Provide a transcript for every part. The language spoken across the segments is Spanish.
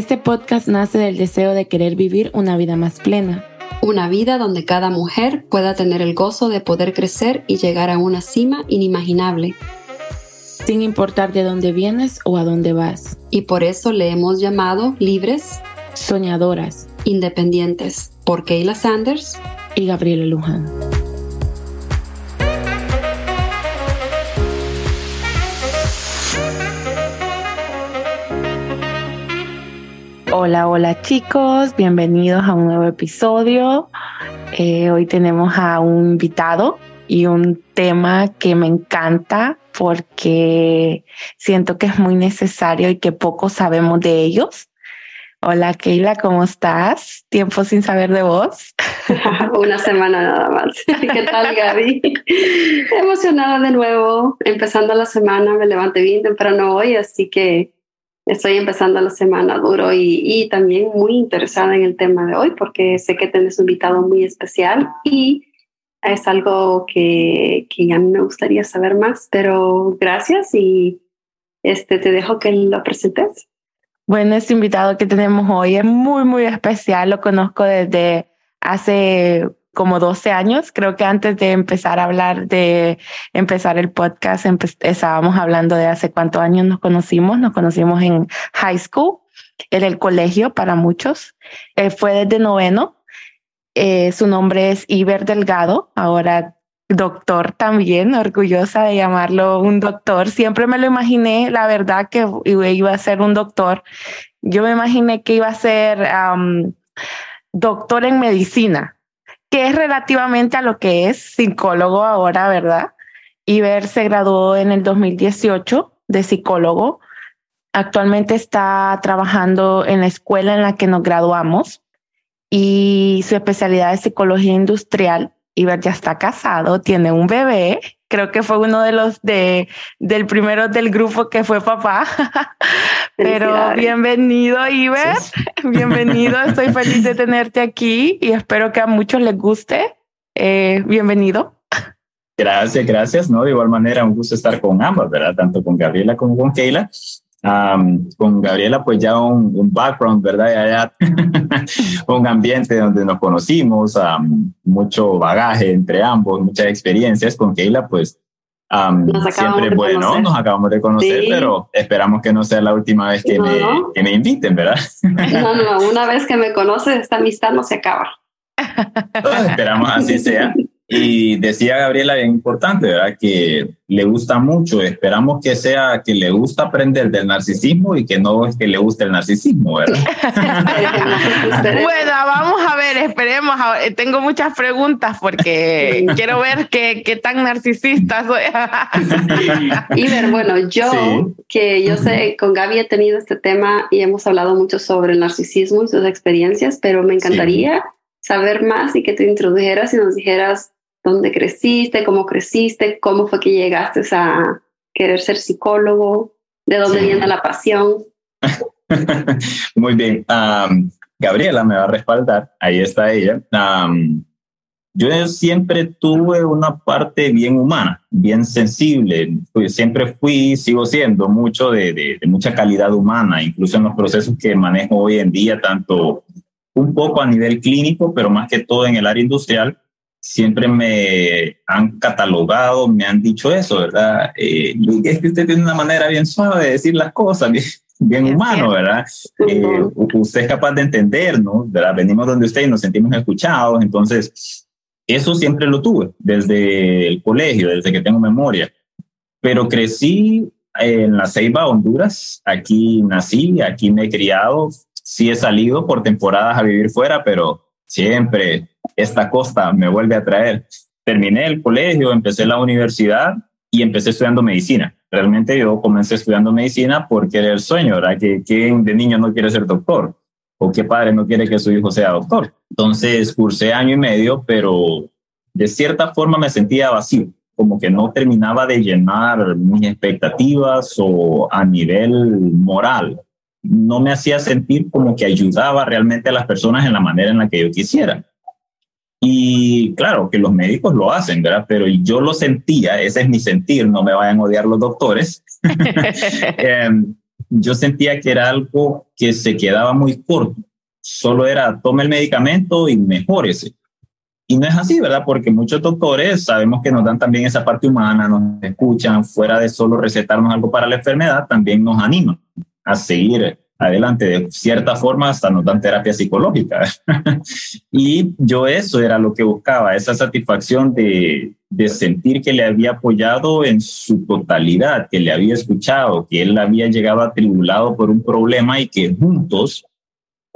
Este podcast nace del deseo de querer vivir una vida más plena. Una vida donde cada mujer pueda tener el gozo de poder crecer y llegar a una cima inimaginable. Sin importar de dónde vienes o a dónde vas. Y por eso le hemos llamado libres, soñadoras, independientes, por Kayla Sanders y Gabriela Luján. Hola, hola chicos, bienvenidos a un nuevo episodio. Eh, hoy tenemos a un invitado y un tema que me encanta porque siento que es muy necesario y que poco sabemos de ellos. Hola Keila, ¿cómo estás? Tiempo sin saber de vos. Una semana nada más. ¿Qué tal Gaby? Emocionada de nuevo, empezando la semana, me levanté bien temprano hoy, así que estoy empezando la semana duro y, también muy interesada en el tema de hoy porque sé que tenés un invitado muy especial y es algo que, que a mí me gustaría saber más, pero gracias y este, te dejo que lo presentes. Bueno, este invitado que tenemos hoy es muy, muy especial. Lo conozco desde hace como 12 años. Creo que antes de empezar a hablar de empezar el podcast, estábamos hablando de hace cuántos años nos conocimos. Nos conocimos en high school, en el colegio para muchos. Él fue desde noveno. Eh, su nombre es Iber Delgado, ahora doctor también, orgullosa de llamarlo un doctor. Siempre me lo imaginé, la verdad, que iba a ser un doctor. Yo me imaginé que iba a ser doctor en medicina, que es relativamente a lo que es psicólogo ahora, ¿verdad? Iber se graduó en el 2018 de psicólogo. Actualmente está trabajando en la escuela en la que nos graduamos y su especialidad es psicología industrial. Iber ya está casado, tiene un bebé. Creo que fue uno de los de, del primero del grupo que fue papá. Pero bienvenido, Iber. Bienvenido. Estoy feliz de tenerte aquí y espero que a muchos les guste. Eh, bienvenido. Gracias, gracias. ¿no? De igual manera, un gusto estar con ambas, ¿verdad? Tanto con Gabriela como con Keila. Con Gabriela, pues ya un, background, ¿verdad? Ya, un ambiente donde nos conocimos, mucho bagaje entre ambos, muchas experiencias. Con Keila, pues siempre bueno, nos acabamos de conocer, pero esperamos que no sea la última vez que, me, que me inviten, ¿verdad? No, no, una vez que me conoces, esta amistad no se acaba. esperamos así sea. Y decía Gabriela, bien importante, ¿verdad? Que le gusta mucho. Esperamos que sea que le gusta aprender del narcisismo y que no es que le guste el narcisismo, ¿verdad? bueno, vamos a ver, esperemos. Tengo muchas preguntas porque quiero ver qué, qué tan narcisista soy. Iber, bueno, yo, que yo sé, con Gaby he tenido este tema y hemos hablado mucho sobre el narcisismo y sus experiencias, pero me encantaría saber más y que te introdujeras y nos dijeras dónde creciste, cómo creciste, cómo fue que llegaste a querer ser psicólogo, de dónde viene la pasión. Muy bien. Gabriela me va a respaldar, ahí está ella. yo siempre tuve una parte bien humana, bien sensible. Pues siempre fui, sigo siendo mucho de, de, mucha calidad humana, incluso en los procesos que manejo hoy en día, tanto un poco a nivel clínico, pero más que todo en el área industrial siempre me han catalogado, me han dicho eso, ¿verdad? Eh, es que usted tiene una manera bien suave de decir las cosas, bien, humano, ¿verdad? Eh, usted es capaz de entender, ¿no? ¿verdad? Venimos donde usted y nos sentimos escuchados, entonces eso siempre lo tuve desde el colegio, desde que tengo memoria. Pero crecí en la Ceiba, Honduras, aquí nací, aquí me he criado, sí he salido por temporadas a vivir fuera, pero siempre esta costa me vuelve a traer. Terminé el colegio, empecé la universidad y empecé estudiando medicina. Realmente yo comencé estudiando medicina porque era el sueño, ¿verdad? Que ¿Quién de niño no quiere ser doctor? ¿O qué padre no quiere que su hijo sea doctor? Entonces cursé año y medio, pero de cierta forma me sentía vacío, como que no terminaba de llenar mis expectativas o a nivel moral. No me hacía sentir como que ayudaba realmente a las personas en la manera en la que yo quisiera. Y claro que los médicos lo hacen, ¿verdad? Pero yo lo sentía, ese es mi sentir, no me vayan a odiar los doctores. Em, yo sentía que era algo que se quedaba muy corto. Solo era tome el medicamento y mejórese. Y no es así, ¿verdad? Porque muchos doctores sabemos que nos dan también esa parte humana, nos escuchan, fuera de solo recetarnos algo para la enfermedad, también nos animan a seguir adelante. De cierta forma, hasta nos dan terapia psicológica. y yo eso era lo que buscaba, esa satisfacción de, de sentir que le había apoyado en su totalidad, que le había escuchado, que él había llegado atribulado por un problema y que juntos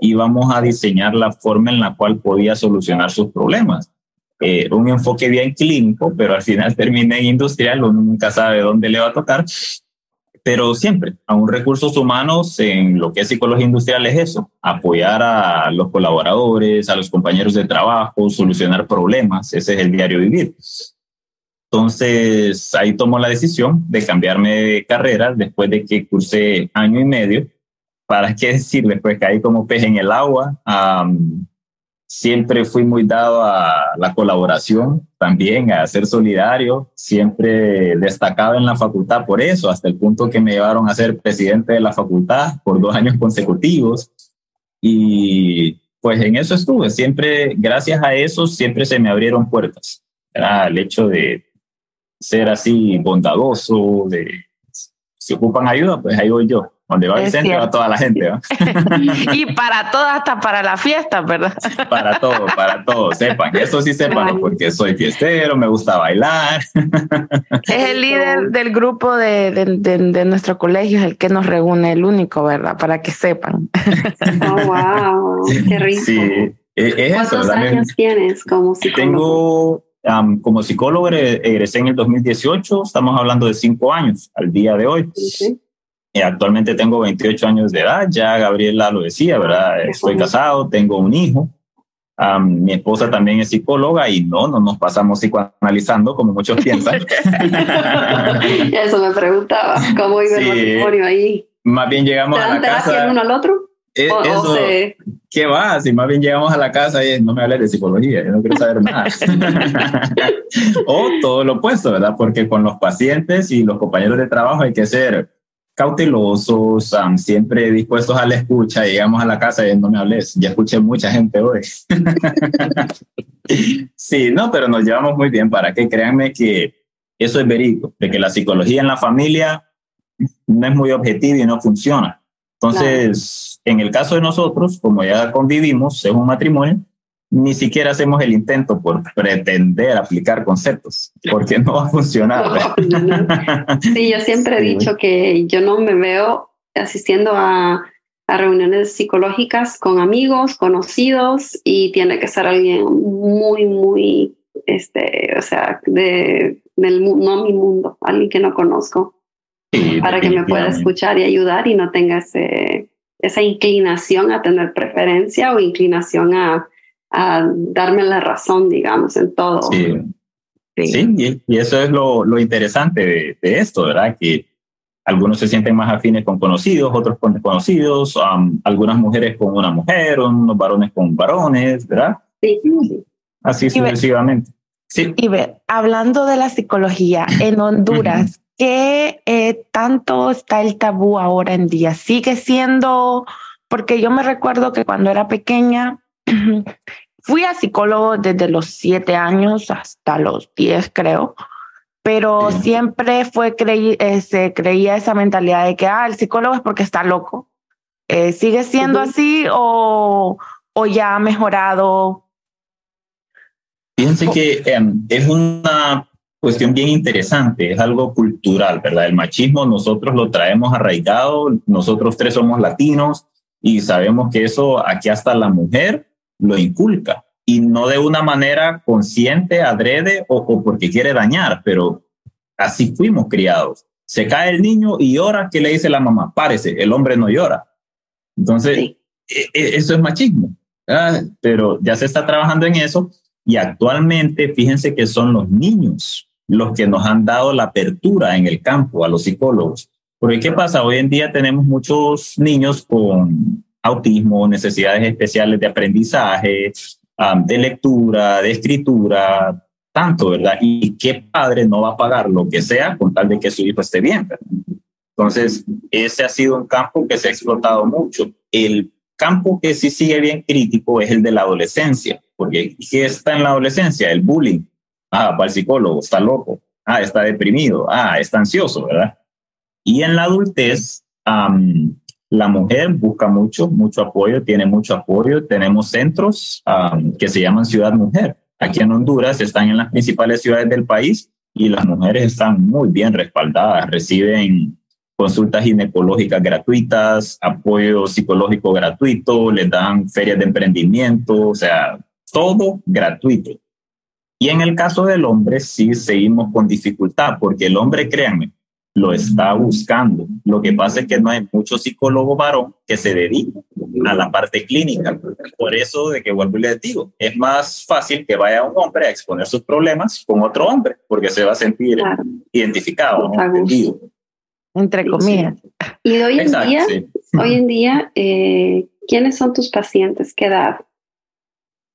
íbamos a diseñar la forma en la cual podía solucionar sus problemas. Eh, un enfoque bien clínico, pero al final terminé en industrial, uno nunca sabe dónde le va a tocar, pero siempre, a un recursos humanos en lo que es psicología industrial es eso, apoyar a los colaboradores, a los compañeros de trabajo, solucionar problemas, ese es el diario vivir. Entonces ahí tomo la decisión de cambiarme de carrera después de que cursé año y medio. ¿Para qué decirles? Pues caí como pez en el agua. Siempre fui muy dado a la colaboración, también a ser solidario, siempre destacado en la facultad por eso, hasta el punto que me llevaron a ser presidente de la facultad por dos años consecutivos. Y pues en eso estuve, siempre, gracias a eso, siempre se me abrieron puertas. Era el hecho de ser así bondadoso, de si ocupan ayuda, pues ahí voy yo. Donde va el centro va toda la gente. y para todo, hasta para la fiesta, ¿verdad? para todo, para todo. Sepan, eso sí sepan, porque soy fiestero, me gusta bailar. es el líder del grupo de, de, de, nuestro colegio, es el que nos reúne, el único, ¿verdad? Para que sepan. oh, wow, qué rico. Sí, e, ¿Cuántos años tienes como psicólogo? Tengo como psicólogo egresé en el 2018, estamos hablando de cinco años al día de hoy. Y actualmente tengo 28 años de edad, ya Gabriela lo decía, ¿verdad? Estoy casado, tengo un hijo. mi esposa también es psicóloga y no, no nos pasamos psicoanalizando como muchos piensan. Eso me preguntaba, ¿cómo iba el matrimonio ahí? Más bien llegamos a la casa. uno al otro? Eh, eso, ¿qué va? Si más bien llegamos a la casa y no me hables de psicología, yo no quiero saber nada. o todo lo opuesto, ¿verdad? Porque con los pacientes y los compañeros de trabajo hay que ser cautelosos, siempre dispuestos a la escucha. Llegamos a la casa y no me hables, ya escuché mucha gente hoy. sí, no, pero nos llevamos muy bien para que créanme que eso es verídico, de que la psicología en la familia no es muy objetiva y no funciona. Entonces, en el caso de nosotros, como ya convivimos, es un matrimonio, ni siquiera hacemos el intento por pretender aplicar conceptos, porque no va a funcionar. Sí, yo siempre he dicho que yo no me veo asistiendo a, a, reuniones psicológicas con amigos, conocidos, y tiene que ser alguien muy, muy, este, o sea, de, del, no mi mundo, alguien que no conozco, para que me pueda escuchar y ayudar y no tenga ese esa inclinación a tener preferencia o inclinación a, a darme la razón, digamos, en todo. Sí, sí. Y, eso es lo, lo interesante de, de, esto, ¿verdad? Que algunos se sienten más afines con conocidos, otros con desconocidos, algunas mujeres con una mujer, unos varones con varones, ¿verdad? Sí. sí. Así sucesivamente. Sí. Y ver, hablando de la psicología, en Honduras, ¿Qué eh, tanto está el tabú ahora en día? ¿Sigue siendo, porque yo me recuerdo que cuando era pequeña, fui a psicólogo desde los siete años hasta los diez, creo, pero siempre fue creí, eh, se creía esa mentalidad de que ah, el psicólogo es porque está loco. Eh, ¿Sigue siendo así o, o ya ha mejorado? Fíjense que em, es una cuestión bien interesante, es algo cultural, ¿verdad? El machismo nosotros lo traemos arraigado, nosotros tres somos latinos y sabemos que eso aquí hasta la mujer lo inculca y no de una manera consciente, adrede o, porque quiere dañar, pero así fuimos criados. Se cae el niño y llora, ¿qué le dice la mamá? Párese, el hombre no llora. Entonces, e, e, eso es machismo, pero ya se está trabajando en eso y actualmente fíjense que son los niños los que nos han dado la apertura en el campo a los psicólogos. Porque ¿qué pasa? Hoy en día tenemos muchos niños con autismo, necesidades especiales de aprendizaje, de lectura, de escritura, tanto, ¿verdad? Y qué padre no va a pagar lo que sea con tal de que su hijo esté bien, Entonces, ese ha sido un campo que se ha explotado mucho. El campo que sí sigue bien crítico es el de la adolescencia, porque ¿qué está en la adolescencia? El bullying. Ah, va al psicólogo, está loco. Ah, está deprimido. Ah, está ansioso, ¿verdad? Y en la adultez, la mujer busca mucho, mucho apoyo, tiene mucho apoyo. Tenemos centros que se llaman Ciudad Mujer. Aquí en Honduras están en las principales ciudades del país y las mujeres están muy bien respaldadas, reciben consultas ginecológicas gratuitas, apoyo psicológico gratuito, les dan ferias de emprendimiento, o sea, todo gratuito. Y en el caso del hombre sí seguimos con dificultad, porque el hombre, créanme, lo está buscando. Lo que pasa es que no hay mucho psicólogo varón que se dedique a la parte clínica. Por eso, de que vuelvo y les digo, es más fácil que vaya un hombre a exponer sus problemas con otro hombre, porque se va a sentir identificado, entre comillas. Y hoy en día, hoy en día, eh, ¿quiénes son tus pacientes? ¿Qué edad?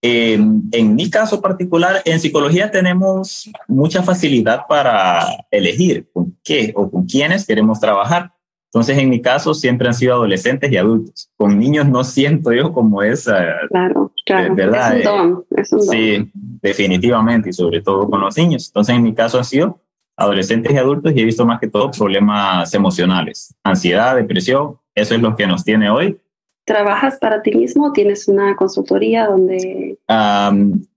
En mi caso particular, en psicología tenemos mucha facilidad para elegir con qué o con quiénes queremos trabajar. Entonces, en mi caso, siempre han sido adolescentes y adultos. Con niños no siento yo como esa. Claro, claro. ¿verdad? Es un don. Es un don. Sí, definitivamente, y sobre todo con los niños. Entonces, en mi caso han sido adolescentes y adultos y he visto más que todo problemas emocionales, ansiedad, depresión. Eso es lo que nos tiene hoy ¿Trabajas para ti mismo? ¿Tienes una consultoría donde...?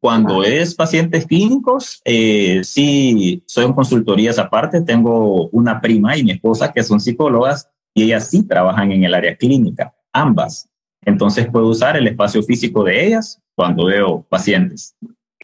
cuando es pacientes clínicos, eh, sí, soy en consultorías aparte. Tengo una prima y mi esposa que son psicólogas y ellas sí trabajan en el área clínica, ambas. Entonces puedo usar el espacio físico de ellas cuando veo pacientes.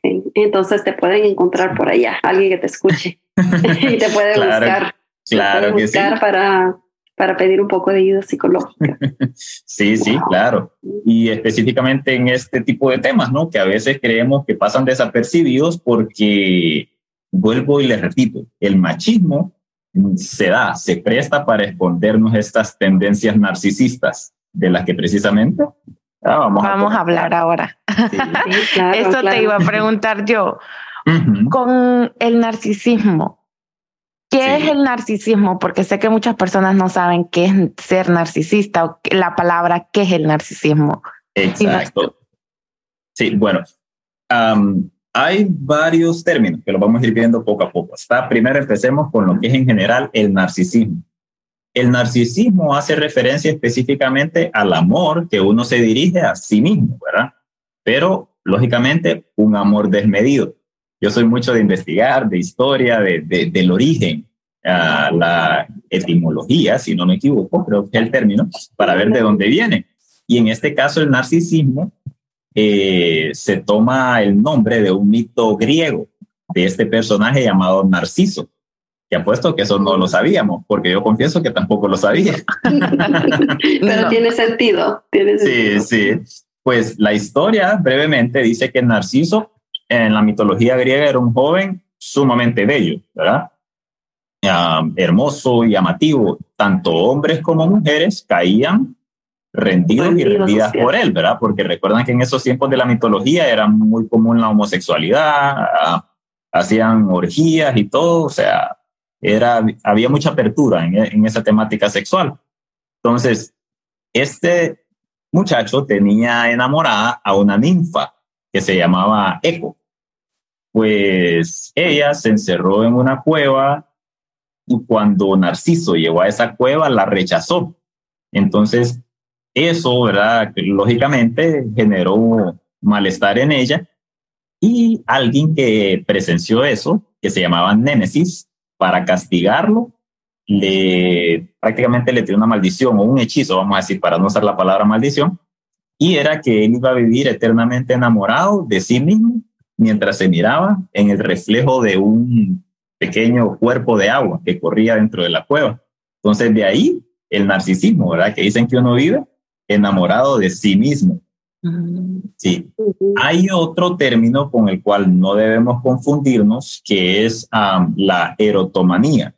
Entonces te pueden encontrar por allá, alguien que te escuche y te puede buscar. Claro que sí. para para pedir un poco de ayuda psicológica. sí, sí, claro. Y específicamente en este tipo de temas, ¿no? Que a veces creemos que pasan desapercibidos porque, vuelvo y les repito, el machismo se da, se presta para escondernos estas tendencias narcisistas de las que precisamente vamos, a, hablar ahora. Esto te iba a preguntar yo. Con el narcisismo, ¿Qué es el narcisismo? Porque sé que muchas personas no saben qué es ser narcisista o la palabra qué es el narcisismo. Exacto. Sí, bueno, hay varios términos que los vamos a ir viendo poco a poco. Está, primero empecemos con lo que es en general el narcisismo. El narcisismo hace referencia específicamente al amor que uno se dirige a sí mismo, ¿verdad? Pero, lógicamente, un amor desmedido. Yo soy mucho de investigar, de historia, de, del origen, a la etimología, si no me equivoco, creo que es el término, para ver de dónde viene. Y en este caso el narcisismo eh, se toma el nombre de un mito griego, de este personaje llamado Narciso, que apuesto que eso no lo sabíamos, porque yo confieso que tampoco lo sabía. Pero tiene sentido. Tiene sentido. Sí, sí. Pues la historia brevemente dice que Narciso en la mitología griega era un joven sumamente bello, ¿verdad? hermoso y amativo. Tanto hombres como mujeres caían rendidos y rendidas por él, ¿verdad? Porque recuerdan que en esos tiempos de la mitología era muy común la homosexualidad, hacían orgías y todo, o sea, era, había mucha apertura en, en esa temática sexual. Entonces, este muchacho tenía enamorada a una ninfa que se llamaba Eco pues ella se encerró en una cueva y cuando Narciso llegó a esa cueva la rechazó. Entonces, eso, ¿verdad? Lógicamente generó malestar en ella y alguien que presenció eso, que se llamaba Némesis, para castigarlo, le prácticamente le tiró una maldición o un hechizo, vamos a decir, para no usar la palabra maldición, y era que él iba a vivir eternamente enamorado de sí mismo mientras se miraba en el reflejo de un pequeño cuerpo de agua que corría dentro de la cueva. Entonces, de ahí el narcisismo, ¿verdad? Que dicen que uno vive enamorado de sí mismo. Sí. Hay otro término con el cual no debemos confundirnos, que es la erotomanía.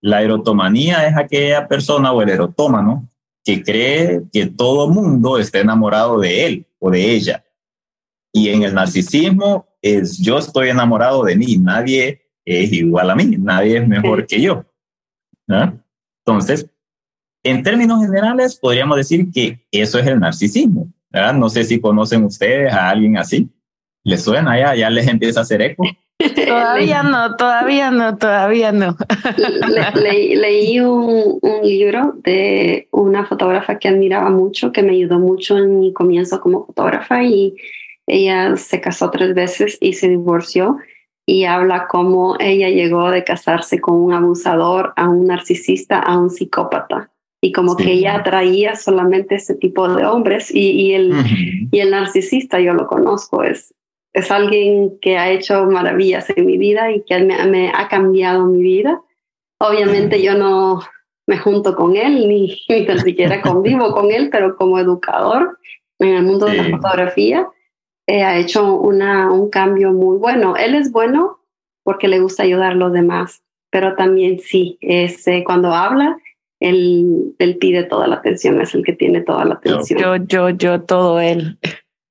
La erotomanía es aquella persona o el erotómano que cree que todo mundo está enamorado de él o de ella. Y en el narcisismo es yo estoy enamorado de mí, nadie es igual a mí, nadie es mejor que yo. Entonces, en términos generales, podríamos decir que eso es el narcisismo. ¿verdad? No sé si conocen ustedes a alguien así. ¿Les suena ya? ¿Ya les empieza a hacer eco? Todavía no, todavía no, todavía no. leí un, un, libro de una fotógrafa que admiraba mucho, que me ayudó mucho en mi comienzo como fotógrafa y ella se casó tres veces y se divorció y habla cómo ella llegó de casarse con un abusador, a un narcisista, a un psicópata. Y como que ella atraía solamente ese tipo de hombres y, y el, y el narcisista yo lo conozco, es, es alguien que ha hecho maravillas en mi vida y que me, me ha cambiado mi vida. Obviamente yo no me junto con él ni, ni siquiera convivo con él, pero como educador en el mundo de la fotografía eh, ha hecho una, un cambio muy bueno. Él es bueno porque le gusta ayudar a los demás, pero también sí, es, eh, cuando habla él, él pide toda la atención, es el que tiene toda la atención. Yo, yo, yo, todo él.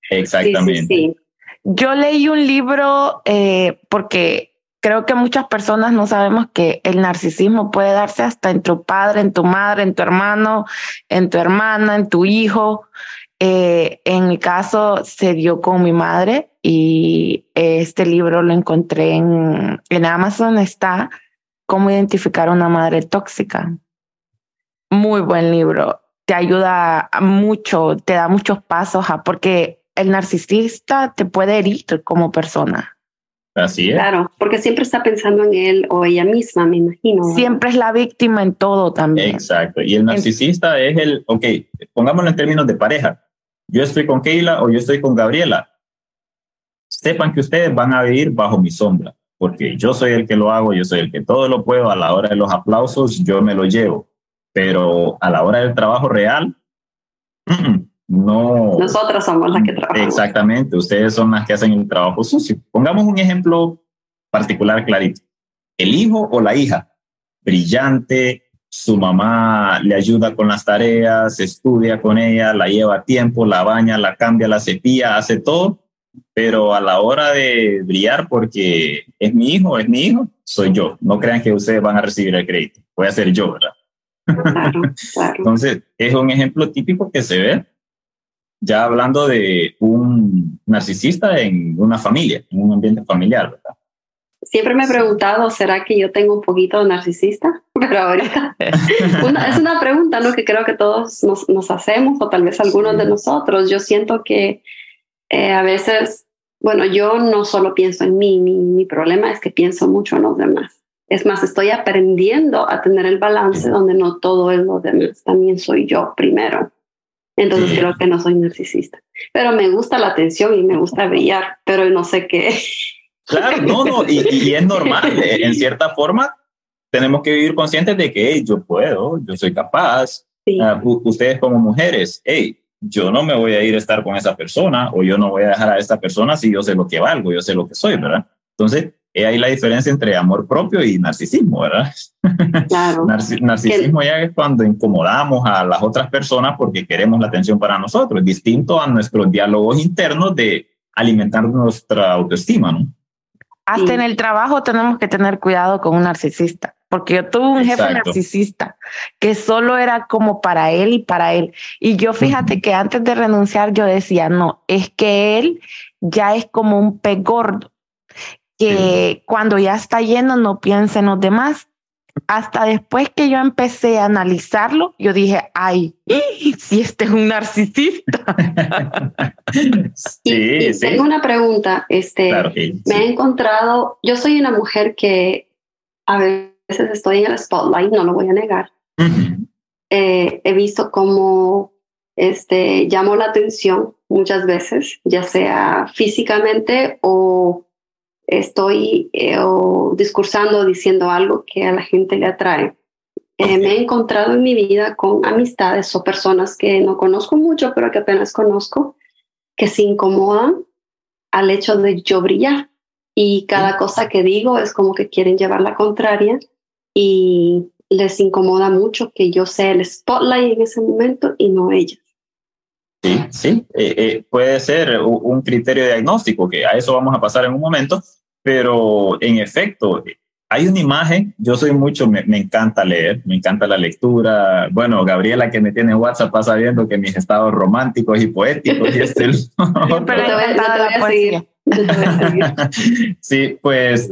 Exactamente. Yo leí un libro eh, porque creo que muchas personas no sabemos que el narcisismo puede darse hasta en tu padre, en tu madre, en tu hermano, en tu hermana, en tu hijo. Eh, en mi caso se dio con mi madre y este libro lo encontré en, en Amazon. Está cómo identificar una madre tóxica muy buen libro. Te ayuda mucho, te da muchos pasos a, porque el narcisista te puede herir como persona. Así es. Claro, porque siempre está pensando en él o ella misma, me imagino. Siempre es la víctima en todo también. Exacto. Y el narcisista es el, ok, pongámoslo en términos de pareja. Yo estoy con Keila o yo estoy con Gabriela. Sepan que ustedes van a vivir bajo mi sombra, porque yo soy el que lo hago, yo soy el que todo lo puedo. A la hora de los aplausos, yo me lo llevo pero a la hora del trabajo real, no. Nosotros somos las que trabajamos. Exactamente, ustedes son las que hacen el trabajo sucio. Pongamos un ejemplo particular clarito. El hijo o la hija, brillante, su mamá le ayuda con las tareas, estudia con ella, la lleva a tiempo, la baña, la cambia, la cepilla, hace todo, pero a la hora de brillar, porque es mi hijo, es mi hijo, soy yo. No crean que ustedes van a recibir el crédito, voy a ser yo, ¿verdad? Entonces, es un ejemplo típico que se ve ya hablando de un narcisista en una familia, en un ambiente familiar, ¿verdad? Siempre me he preguntado, ¿será que yo tengo un poquito de narcisista? Pero ahorita es una pregunta ¿no? que creo que todos nos, nos hacemos, o tal vez algunos de nosotros. Yo siento que eh, a veces, bueno, yo no solo pienso en mí, mi, mi problema es que pienso mucho en los demás. Es más, estoy aprendiendo a tener el balance donde no todo es lo demás, también soy yo primero. Entonces creo que no soy narcisista. Pero me gusta la atención y me gusta brillar, pero no sé qué. Claro, no, no, y, es normal. Eh, en cierta forma, tenemos que vivir conscientes de que yo puedo, yo soy capaz. Ah, ustedes como mujeres, hey, yo no me voy a ir a estar con esa persona o yo no voy a dejar a esta persona si yo sé lo que valgo, yo sé lo que soy, ¿verdad? Entonces, es ahí la diferencia entre amor propio y narcisismo, ¿verdad? Claro. narcisismo ya es cuando incomodamos a las otras personas porque queremos la atención para nosotros, distinto a nuestros diálogos internos de alimentar nuestra autoestima, ¿no? Hasta en el trabajo tenemos que tener cuidado con un narcisista, porque yo tuve un jefe narcisista que solo era como para él y para él. Y yo fíjate que antes de renunciar yo decía, no, es que él ya es como un pez gordo que cuando ya está lleno no piense en los demás. Hasta después que yo empecé a analizarlo, yo dije, ay, si este es un narcisista. sí, Tengo una pregunta. Este, me he encontrado, yo soy una mujer que a veces estoy en el spotlight, no lo voy a negar. Eh, he visto cómo este, llamo la atención muchas veces, ya sea físicamente o estoy eh, discursando, diciendo algo que a la gente le atrae. Eh, me he encontrado en mi vida con amistades o personas que no conozco mucho, pero que apenas conozco, que se incomodan al hecho de yo brillar. Y cada cosa que digo es como que quieren llevar la contraria y les incomoda mucho que yo sea el spotlight en ese momento y no ellas. Sí, sí, eh, eh, puede ser un criterio diagnóstico, que a eso vamos a pasar en un momento, pero en efecto, hay una imagen, yo soy mucho, me, encanta leer, me encanta la lectura. Bueno, Gabriela que me tiene en WhatsApp pasa viendo que mis estados románticos y poéticos y este... Pero te voy, a seguir. sí, pues...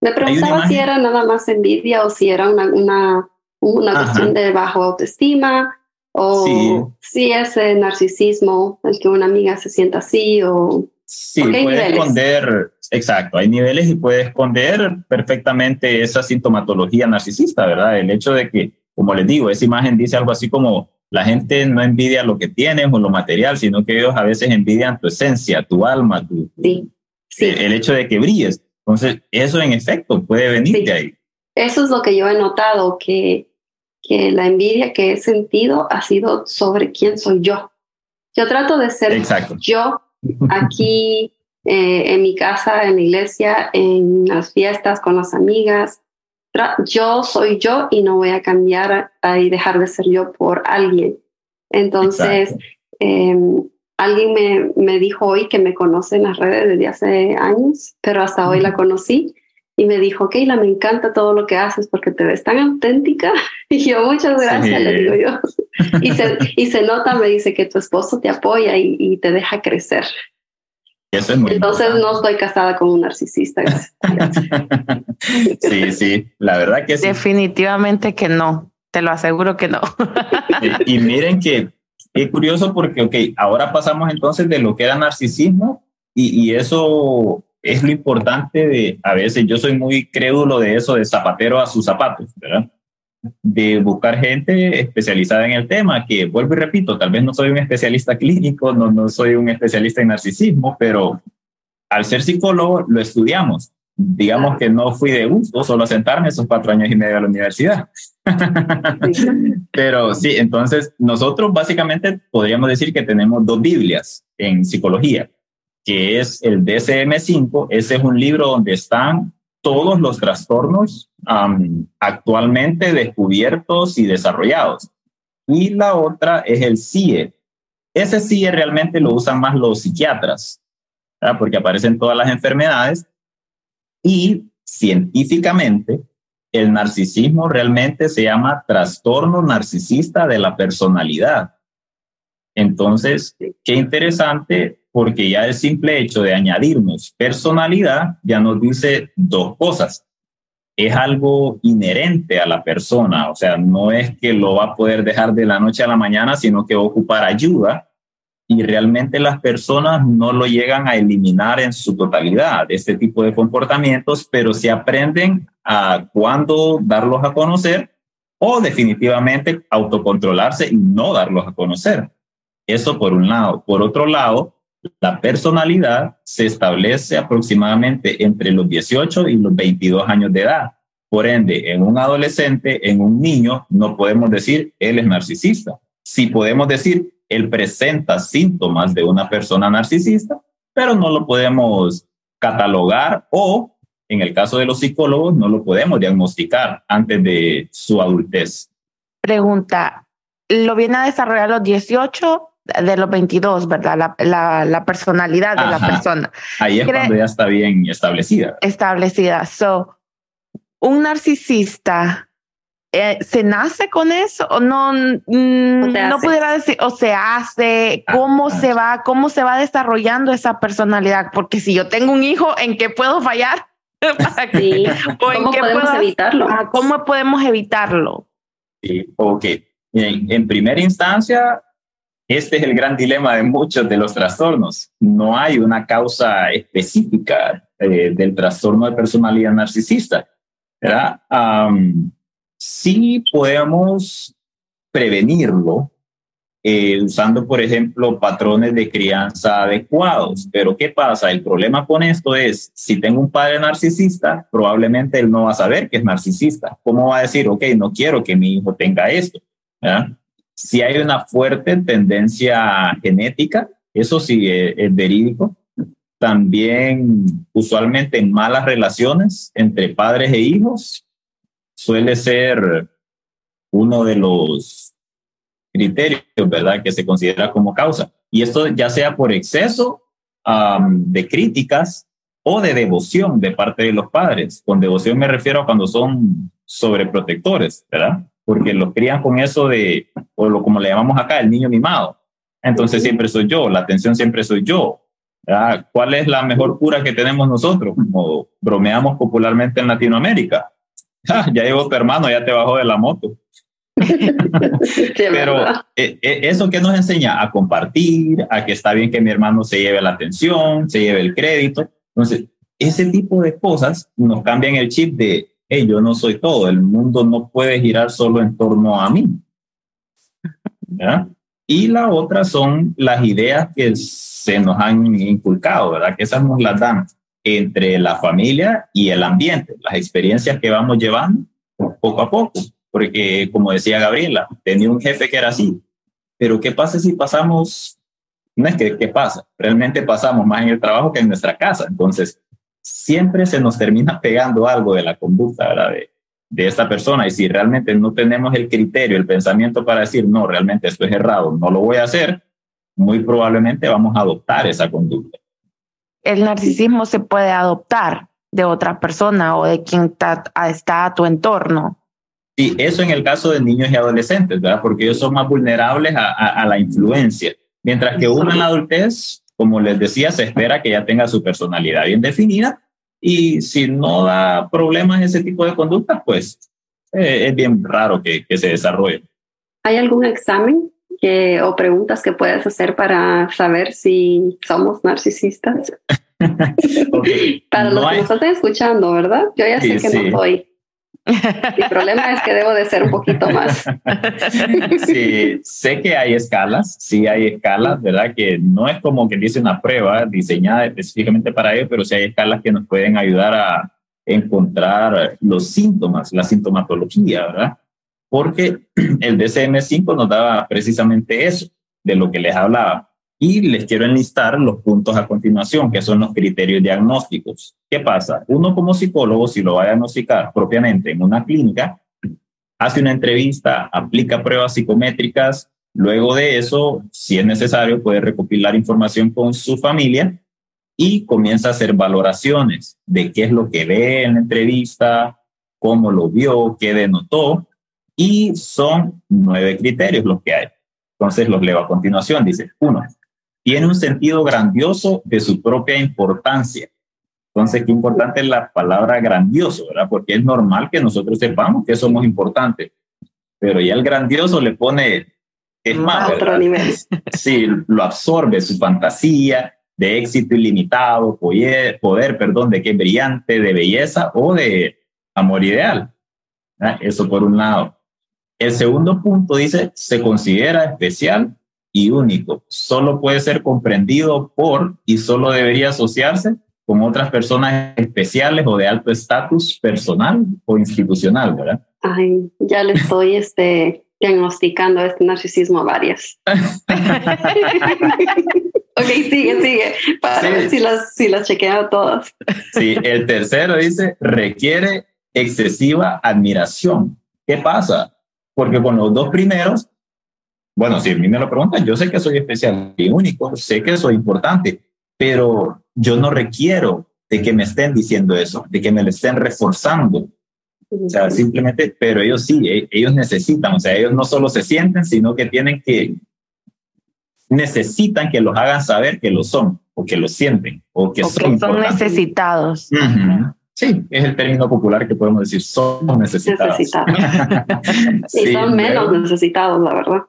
me preguntaba si era nada más envidia o si era una, una, una cuestión de bajo autoestima o si es narcisismo, el que una amiga se sienta así o... Sí, puede esconder, exacto, hay niveles y puede esconder perfectamente esa sintomatología narcisista, ¿verdad? El hecho de que, como les digo, esa imagen dice algo así como la gente no envidia lo que tienes o lo material, sino que ellos a veces envidian tu esencia, tu alma, tu, sí, sí. El, hecho de que brilles. Entonces, eso en efecto puede venir de ahí. Eso es lo que yo he notado, que que la envidia que he sentido ha sido sobre quién soy yo. Yo trato de ser yo aquí eh, en mi casa, en la iglesia, en las fiestas con las amigas. Yo soy yo y no voy a cambiar y dejar de ser yo por alguien. Entonces, em, alguien me, me, dijo hoy que me conoce en las redes desde hace años, pero hasta hoy la conocí y me dijo, Keila, me encanta todo lo que haces porque te ves tan auténtica. Y yo, muchas gracias, le digo yo. Y se, y se nota, me dice que tu esposo te apoya y, te deja crecer. Eso es muy Entonces no estoy casada con un narcisista. sí, sí, la verdad que sí. Definitivamente que no, te lo aseguro que no. y, y miren que es curioso porque, ok, ahora pasamos entonces de lo que era narcisismo y, y eso es lo importante de, a veces yo soy muy crédulo de eso, de zapatero a sus zapatos. De buscar gente especializada en el tema, que vuelvo y repito, tal vez no soy un especialista clínico, no, no soy un especialista en narcisismo, pero al ser psicólogo lo estudiamos. Digamos que no fui de gusto solo sentarme esos cuatro años y medio a la universidad. pero sí, entonces nosotros básicamente podríamos decir que tenemos dos Biblias en psicología que es el DSM-5. Ese es un libro donde están todos los trastornos actualmente descubiertos y desarrollados. Y la otra es el CIE. Ese CIE realmente lo usan más los psiquiatras, porque aparecen todas las enfermedades. Y científicamente, el narcisismo realmente se llama trastorno narcisista de la personalidad. Entonces, qué interesante porque ya el simple hecho de añadirnos personalidad ya nos dice dos cosas. Es algo inherente a la persona, o sea, no es que lo va a poder dejar de la noche a la mañana, sino que va a ocupar ayuda y realmente las personas no lo llegan a eliminar en su totalidad, este tipo de comportamientos, pero se aprenden a cuándo darlos a conocer o definitivamente autocontrolarse y no darlos a conocer. Eso por un lado. Por otro lado, la personalidad se establece aproximadamente entre los 18 y los 22 años de edad. Por ende, en un adolescente, en un niño, no podemos decir él es narcisista. Sí podemos decir él presenta síntomas de una persona narcisista, pero no lo podemos catalogar o, en el caso de los psicólogos, no lo podemos diagnosticar antes de su adultez. Pregunta, ¿lo viene a desarrollar a los 18 de los 22, ¿verdad? La, la, la personalidad de la persona. Ahí es cuando ya está bien establecida. Establecida. So, un narcisista eh, se nace con eso o no mm, no pudiera decir o se hace cómo se va cómo se va desarrollando esa personalidad porque si yo tengo un hijo en qué puedo fallar sí. ¿Cómo podemos evitarlo ah, cómo podemos evitarlo sí, ok en, en primera instancia este es el gran dilema de muchos de los trastornos. No hay una causa específica eh, del trastorno de personalidad narcisista. ¿verdad? sí podemos prevenirlo eh, usando, por ejemplo, patrones de crianza adecuados. Pero ¿qué pasa? El problema con esto es, si tengo un padre narcisista, probablemente él no va a saber que es narcisista. ¿Cómo va a decir, ok, no quiero que mi hijo tenga esto? ¿verdad? Si hay una fuerte tendencia genética, eso sí es, verídico. También usualmente en malas relaciones entre padres e hijos suele ser uno de los criterios, ¿verdad?, que se considera como causa. Y esto ya sea por exceso de críticas o de devoción de parte de los padres. Con devoción me refiero a cuando son sobreprotectores, ¿verdad? Porque los crían con eso de, o lo como le llamamos acá, el niño mimado. Entonces siempre soy yo, la atención siempre soy yo. ¿Cuál es la mejor cura que tenemos nosotros? Como bromeamos popularmente en Latinoamérica. Ah, ya llegó tu hermano, ya te bajó de la moto. Pero eh, eh, eso que nos enseña a compartir, a que está bien que mi hermano se lleve la atención, se lleve el crédito. Entonces, ese tipo de cosas nos cambian el chip de, yo no soy todo, el mundo no puede girar solo en torno a mí. Y la otra son las ideas que se nos han inculcado, ¿verdad? Que esas nos las dan entre la familia y el ambiente, las experiencias que vamos llevando poco a poco. Porque, como decía Gabriela, tenía un jefe que era así. Pero, ¿qué pasa si pasamos? No es que, ¿qué pasa? Realmente pasamos más en el trabajo que en nuestra casa. Entonces, siempre se nos termina pegando algo de la conducta, ¿verdad? De, de esta persona. Y si realmente no tenemos el criterio, el pensamiento para decir, no, realmente esto es errado, no lo voy a hacer, muy probablemente vamos a adoptar esa conducta. El narcisismo se puede adoptar de otra persona o de quien está, está a tu entorno. Sí, eso en el caso de niños y adolescentes, ¿verdad? Porque ellos son más vulnerables a, a, la influencia. Mientras que uno en la adultez, como les decía, se espera que ya tenga su personalidad bien definida y si no da problemas ese tipo de conducta, pues eh, es bien raro que, que, se desarrolle. ¿Hay algún examen que, o preguntas que puedes hacer para saber si somos narcisistas? para los que nos están escuchando, ¿verdad? Yo ya sé que no soy. Mi problema es que debo de ser un poquito más. Sí, sé que hay escalas, sí hay escalas, ¿verdad? Que no es como que dice una prueba diseñada específicamente para ello, pero sí hay escalas que nos pueden ayudar a encontrar los síntomas, la sintomatología, ¿verdad? Porque el DCM5 nos daba precisamente eso, de lo que les hablaba. Y les quiero enlistar los puntos a continuación, que son los criterios diagnósticos. ¿Qué pasa? Uno como psicólogo, si lo va a diagnosticar propiamente en una clínica, hace una entrevista, aplica pruebas psicométricas, luego de eso, si es necesario, puede recopilar información con su familia y comienza a hacer valoraciones de qué es lo que ve en la entrevista, cómo lo vio, qué denotó, y son nueve criterios los que hay. Entonces los leo a continuación. Dice, uno, tiene un sentido grandioso de su propia importancia. Entonces, qué importante es la palabra grandioso, ¿verdad? Porque es normal que nosotros sepamos que somos importantes, pero ya el grandioso le pone, es más, otro nivel. Sí, lo absorbe, su fantasía de éxito ilimitado, poder, poder, perdón, de que es brillante, de belleza o de amor ideal. Eso por un lado. El segundo punto dice, se considera especial y único. Solo puede ser comprendido por y solo debería asociarse con otras personas especiales o de alto estatus personal o institucional, ¿verdad? Ay, ya le estoy este, diagnosticando este narcisismo a varias. ok, sigue, sigue, para ver si las, si las chequeo todas. sí, el tercero dice, requiere excesiva admiración. ¿Qué pasa? Porque con los dos primeros bueno, si a mí me lo preguntan, yo sé que soy especial y único, sé que soy importante, pero yo no requiero de que me estén diciendo eso, de que me lo estén reforzando. O sea, simplemente, pero ellos sí, e, ellos necesitan, o sea, ellos no solo se sienten, sino que tienen que, necesitan que los hagan saber que lo son, o que lo sienten, o que son, son necesitados. Sí, es el término popular que podemos decir, son necesitados. necesitados. y son menos necesitados, la verdad.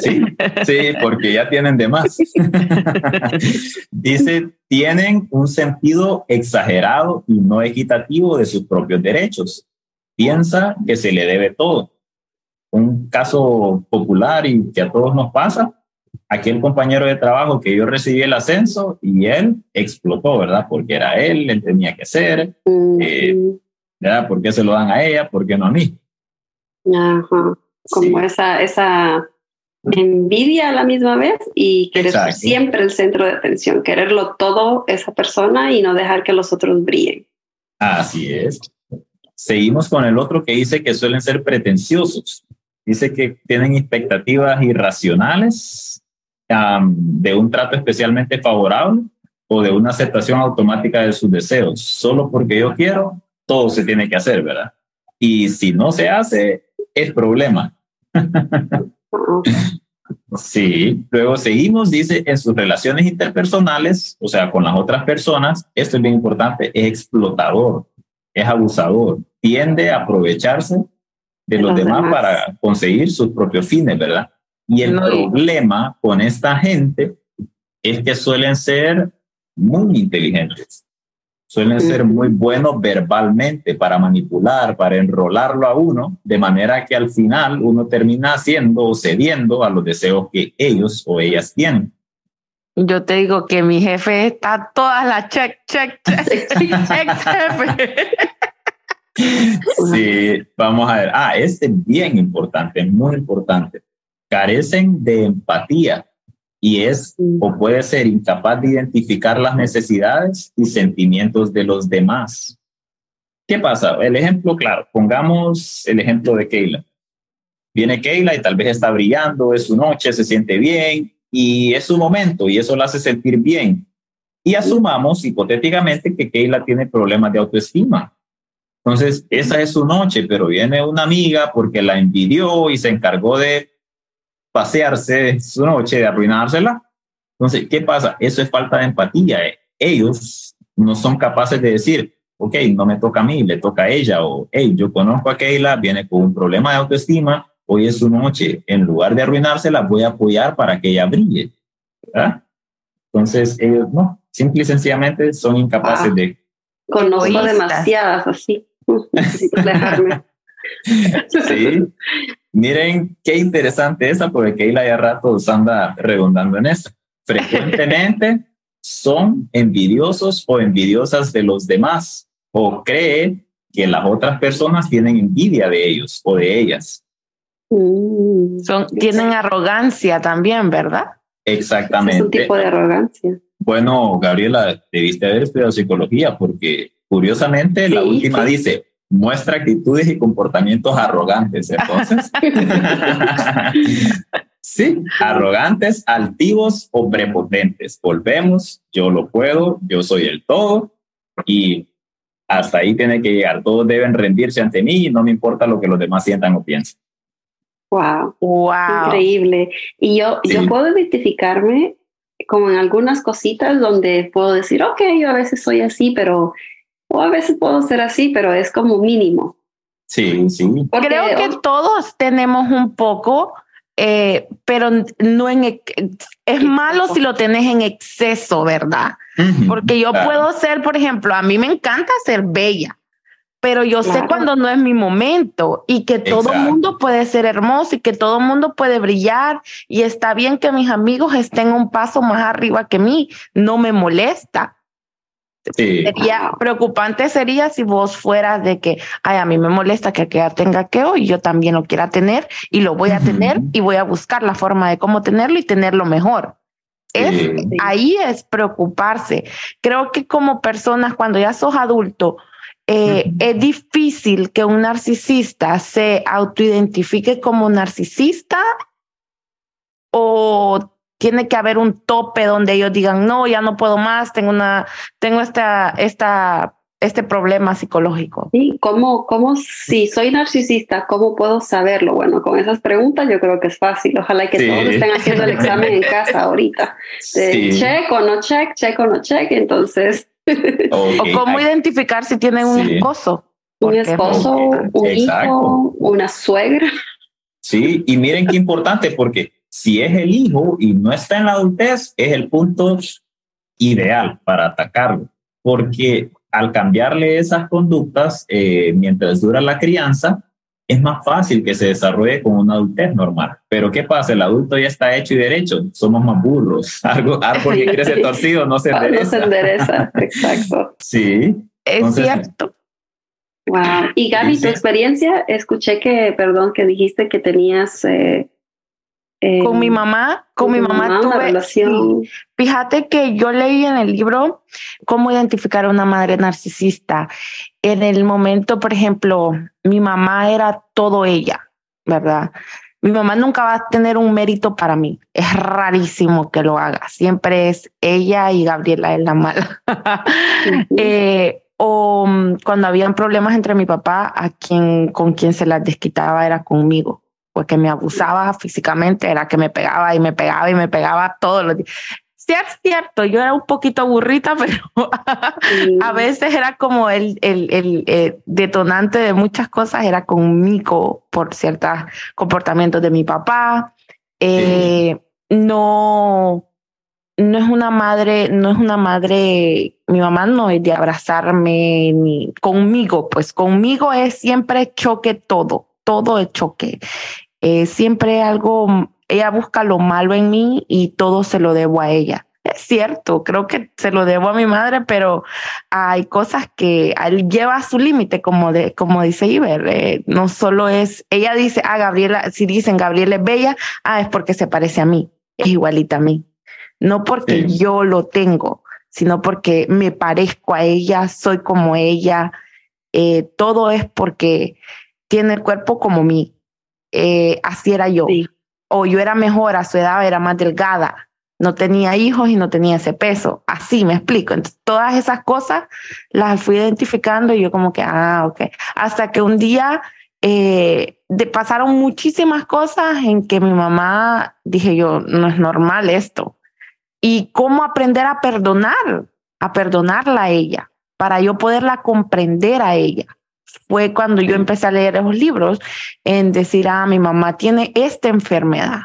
Sí, sí, porque ya tienen de más. Dice, tienen un sentido exagerado y no equitativo de sus propios derechos. Piensa que se le debe todo. Un caso popular y que a todos nos pasa, aquel compañero de trabajo que yo recibí el ascenso y él explotó, ¿verdad? Porque era él, él tenía que ser, eh, ¿verdad? ¿Por qué se lo dan a ella? ¿Por qué no a mí? Ajá. Como esa, esa envidia a la misma vez y querer ser siempre el centro de atención, quererlo todo esa persona y no dejar que los otros brillen. Así es. Seguimos con el otro que dice que suelen ser pretenciosos. Dice que tienen expectativas irracionales de un trato especialmente favorable o de una aceptación automática de sus deseos. Solo porque yo quiero, todo se tiene que hacer, ¿verdad? Y si no se hace, es problema. Sí, luego seguimos, dice, en sus relaciones interpersonales, o sea, con las otras personas, esto es bien importante, es explotador, es abusador, tiende a aprovecharse de los, demás, para conseguir sus propios fines, ¿verdad? Y el problema con esta gente es que suelen ser muy inteligentes, suelen ser muy buenos verbalmente para manipular, para enrolarlo a uno, de manera que al final uno termina haciendo o cediendo a los deseos que ellos o ellas tienen. Yo te digo que mi jefe está todas las check, check, check, check, jefe. Sí, vamos a ver. Ah, este es bien importante, muy importante. Carecen de empatía y es o puede ser incapaz de identificar las necesidades y sentimientos de los demás. ¿Qué pasa? El ejemplo claro, pongamos el ejemplo de Keila. Viene Keila y tal vez está brillando, es su noche, se siente bien y es su momento y eso la hace sentir bien. Y asumamos hipotéticamente que Keila tiene problemas de autoestima entonces, esa es su noche, pero viene una amiga porque la envidió y se encargó de pasearse su noche, de arruinársela. Entonces, ¿qué pasa? Eso es falta de empatía. Ellos no son capaces de decir, ok, no me toca a mí, le toca a ella, o hey, yo conozco a Keila, viene con un problema de autoestima, hoy es su noche, en lugar de arruinársela, voy a apoyar para que ella brille. Entonces, ellos no, simple y sencillamente son incapaces de... Conozco demasiadas así. sí. Miren qué interesante esa, porque Keila ya rato anda redundando en eso. Frecuentemente son envidiosos o envidiosas de los demás o creen que las otras personas tienen envidia de ellos o de ellas. Mm. Son, tienen arrogancia también, ¿verdad? Exactamente. Es un tipo de arrogancia. Bueno, Gabriela, debiste haber estudiado psicología porque Curiosamente, la última dice, muestra actitudes y comportamientos arrogantes. Entonces, sí, arrogantes, altivos o prepotentes. Volvemos, yo lo puedo, yo soy el todo y hasta ahí tiene que llegar. Todos deben rendirse ante mí y no me importa lo que los demás sientan o piensen. Wow, wow. Increíble. Y yo, yo puedo identificarme como en algunas cositas donde puedo decir, ok, yo a veces soy así, pero o a veces puedo ser así, pero es como mínimo. Sí, sí. Creo que todos tenemos un poco, eh, pero no en es malo si lo tenés en exceso, ¿verdad? Porque yo puedo ser, por ejemplo, a mí me encanta ser bella, pero yo sé cuando no es mi momento y que todo el mundo puede ser hermoso y que todo el mundo puede brillar y está bien que mis amigos estén un paso más arriba que mí, no me molesta Sería preocupante sería si vos fueras de que, ay, a mí me molesta que aquella tenga que hoy, yo también lo quiera tener y lo voy a tener y voy a buscar la forma de cómo tenerlo y tenerlo mejor. Es, ahí es preocuparse. Creo que como personas, cuando ya sos adulto, eh, es difícil que un narcisista se autoidentifique como narcisista o tiene que haber un tope donde ellos digan, no, ya no puedo más, tengo una, tengo esta, esta, este problema psicológico. Sí, ¿cómo, cómo, si soy narcisista, cómo puedo saberlo? Bueno, con esas preguntas yo creo que es fácil. Ojalá que todos estén haciendo el examen en casa ahorita. check o no check, check o no check, entonces. O cómo identificar si tienen un esposo. Un esposo, un hijo, una suegra. Sí, y miren qué importante, porque si es el hijo y no está en la adultez, es el punto ideal para atacarlo, porque al cambiarle esas conductas eh, mientras dura la crianza, es más fácil que se desarrolle con una adultez normal. Pero ¿qué pasa? El adulto ya está hecho y derecho. Somos más burros. Algo, árbol que crece torcido no se endereza. No se endereza, exacto. Sí. Es cierto. Wow. Y Gaby, tu experiencia, escuché que, perdón, que dijiste que tenías eh, con mi em, mamá, con, mi mamá, tuve. fíjate que yo leí en el libro cómo identificar a una madre narcisista. En el momento, por ejemplo, mi mamá era todo ella, ¿verdad? mi mamá nunca va a tener un mérito para mí. Es rarísimo que lo haga. Siempre es ella y Gabriela es la mala. eh, o mm, cuando habían problemas entre mi papá, a quien con quien se las desquitaba era conmigo, porque me abusaba físicamente, era que me pegaba y me pegaba y me pegaba todos los días. Sí, es cierto, yo era un poquito burrita, pero a veces era como el, el, el, eh, detonante de muchas cosas, era conmigo por ciertos comportamientos de mi papá. Eh, no, no es una madre, no es una madre, mi mamá no es de abrazarme ni conmigo, pues conmigo es siempre choque todo, todo es choque. Eh, siempre algo, ella busca lo malo en mí y todo se lo debo a ella. Es cierto, creo que se lo debo a mi madre, pero hay cosas que él lleva a su límite, como, de, como dice Iber. Eh, no solo es, ella dice, ah, Gabriela, si dicen Gabriela es bella, ah, es porque se parece a mí, es igualita a mí no porque yo lo tengo, sino porque me parezco a ella, soy como ella. Eh, todo es porque tiene el cuerpo como mí. Eh, así era yo. O yo era mejor a su edad, era más delgada. No tenía hijos y no tenía ese peso. Así me explico. Entonces, todas esas cosas las fui identificando y yo como que, ah, ok. Hasta que un día eh, de, pasaron muchísimas cosas en que mi mamá dije yo, no es normal esto y cómo aprender a perdonar, a perdonarla a ella, para yo poderla comprender a ella. Fue cuando yo empecé a leer esos libros en decir, ah, mi mamá tiene esta enfermedad.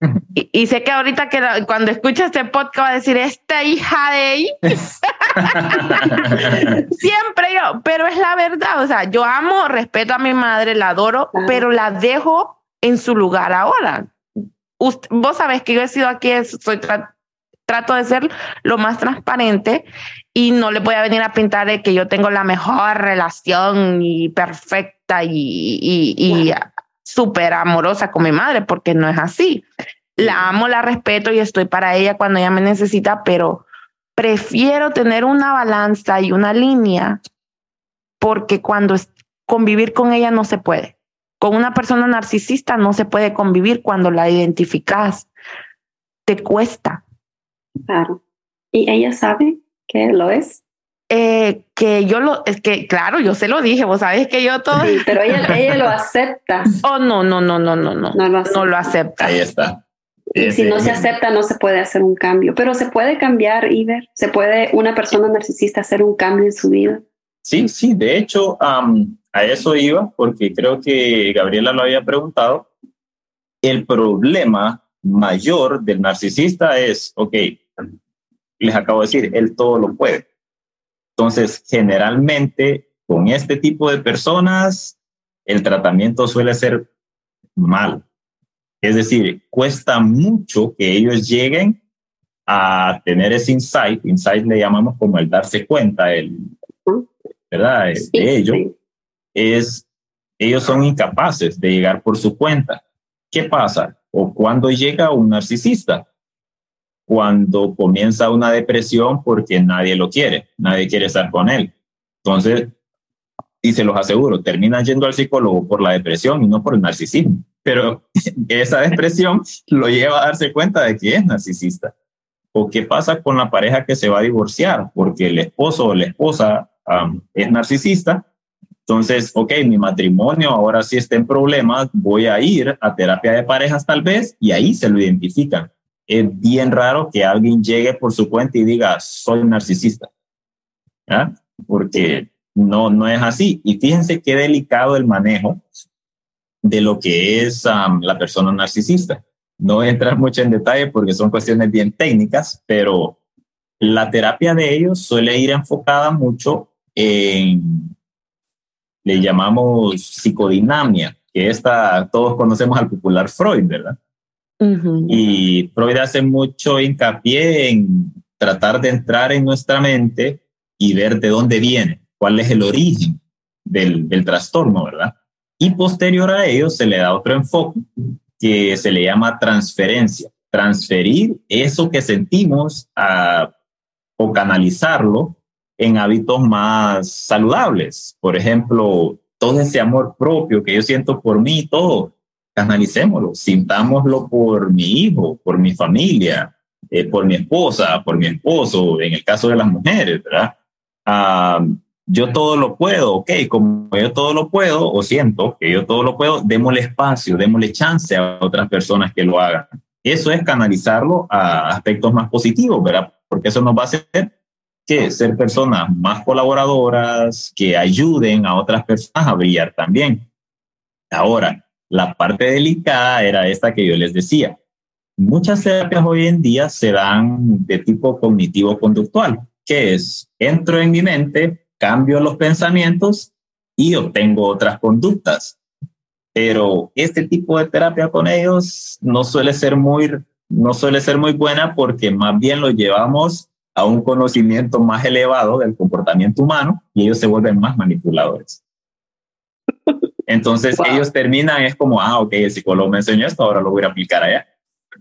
Y, sé que ahorita que cuando escucha este podcast va a decir, esta hija de ella. Siempre yo, pero es la verdad. O sea, yo amo, respeto a mi madre, la adoro, pero la dejo en su lugar ahora. vos sabés que yo he sido aquí, soy trato de ser lo más transparente y no le voy a venir a pintar de que yo tengo la mejor relación y perfecta y, y, súper amorosa con mi madre, porque no es así. La amo, la respeto y estoy para ella cuando ella me necesita, pero prefiero tener una balanza y una línea porque cuando convivir con ella no se puede. Con una persona narcisista no se puede convivir cuando la identificas. Te cuesta. Claro. ¿Y ella sabe que lo es? Eh, que yo lo, es que claro, yo se lo dije, vos sabes que yo todo. Sí, pero ella, ella lo acepta. Oh, no, no, no, no, no, no. No lo acepta. Ahí está. Y si no se acepta, no se puede hacer un cambio. Pero se puede cambiar, Iber. Se puede una persona narcisista hacer un cambio en su vida. Sí, sí. De hecho, a eso iba, porque creo que Gabriela lo había preguntado. El problema mayor del narcisista es, ok, les acabo de decir, él todo lo puede. Entonces, generalmente con este tipo de personas, el tratamiento suele ser mal. Es decir, cuesta mucho que ellos lleguen a tener ese insight. Insight le llamamos como el darse cuenta, el, ¿verdad? de ello. Es, ellos son incapaces de llegar por su cuenta. ¿Qué pasa? O cuando llega un narcisista, cuando comienza una depresión porque nadie lo quiere, nadie quiere estar con él. Entonces, y se los aseguro, termina yendo al psicólogo por la depresión y no por el narcisismo. Pero esa depresión lo lleva a darse cuenta de que es narcisista. ¿O qué pasa con la pareja que se va a divorciar porque el esposo o la esposa es narcisista? Entonces, ok, mi matrimonio ahora sí está en problemas, voy a ir a terapia de parejas tal vez y ahí se lo identifican es bien raro que alguien llegue por su cuenta y diga, soy narcisista. Porque no, no es así. Y fíjense qué delicado el manejo de lo que es la persona narcisista. No voy a entrar mucho en detalle porque son cuestiones bien técnicas, pero la terapia de ellos suele ir enfocada mucho en, le llamamos psicodinamia, que esta, todos conocemos al popular Freud, ¿verdad? Y Freud hace mucho hincapié en tratar de entrar en nuestra mente y ver de dónde viene, cuál es el origen del, del trastorno, ¿verdad? Y posterior a ello se le da otro enfoque que se le llama transferencia. Transferir eso que sentimos o canalizarlo en hábitos más saludables. Por ejemplo, todo ese amor propio que yo siento por mí, todo, canalicémoslo, sintámoslo por mi hijo, por mi familia, eh, por mi esposa, por mi esposo, en el caso de las mujeres, ¿verdad? Ah, yo todo lo puedo, ok, como yo todo lo puedo, o siento que yo todo lo puedo, démosle espacio, démosle chance a otras personas que lo hagan. Eso es canalizarlo a aspectos más positivos, ¿verdad? Porque eso nos va a hacer que ser personas más colaboradoras, que ayuden a otras personas a brillar también. Ahora, la parte delicada era esta que yo les decía. Muchas terapias hoy en día se dan de tipo cognitivo-conductual, que es, entro en mi mente, cambio los pensamientos y obtengo otras conductas. Pero este tipo de terapia con ellos no suele ser muy, no suele ser muy buena porque más bien lo llevamos a un conocimiento más elevado del comportamiento humano y ellos se vuelven más manipuladores. Entonces ellos terminan, es como, ah, ok, el psicólogo me enseñó esto, ahora lo voy a aplicar allá.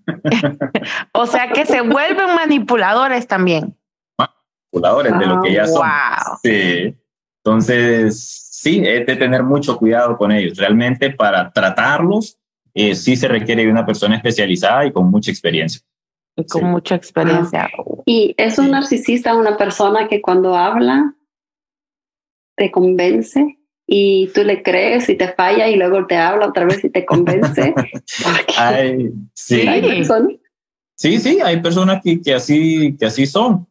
o sea que se vuelven manipuladores también. Manipuladores de lo que ya son. Sí. Entonces, sí, es de tener mucho cuidado con ellos. Realmente para tratarlos, eh, sí se requiere de una persona especializada y con mucha experiencia. Y con mucha experiencia. Y es un narcisista una persona que cuando habla te convence y tú le crees y te falla y luego te habla otra vez y te convence. sí. sí, sí, hay personas que, que, así, que así son.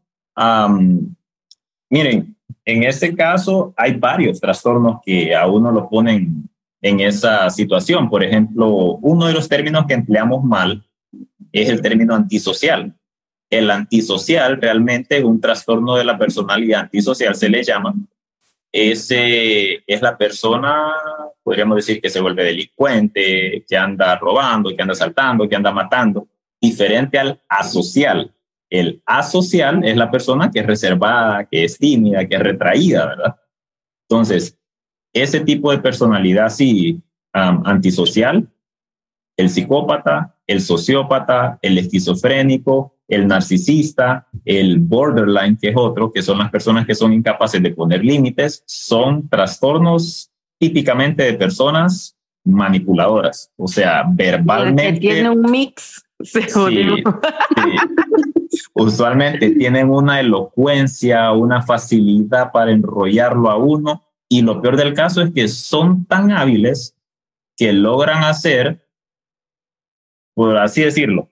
miren, en este caso hay varios trastornos que a uno lo ponen en esa situación. Por ejemplo, uno de los términos que empleamos mal es el término antisocial. El antisocial realmente es un trastorno de la personalidad antisocial, se le llama. Ese es la persona, podríamos decir, que se vuelve delincuente, que anda robando, que anda saltando, que anda matando, diferente al asocial. El asocial es la persona que es reservada, que es tímida, que es retraída, ¿verdad? Entonces, ese tipo de personalidad sí, antisocial, el psicópata, el sociópata, el esquizofrénico, el narcisista, el borderline, que es otro, que son las personas que son incapaces de poner límites, son trastornos típicamente de personas manipuladoras, o sea, verbalmente. Que tiene un mix. Sí, Usualmente tienen una elocuencia, una facilidad para enrollarlo a uno y lo peor del caso es que son tan hábiles que logran hacer por así decirlo,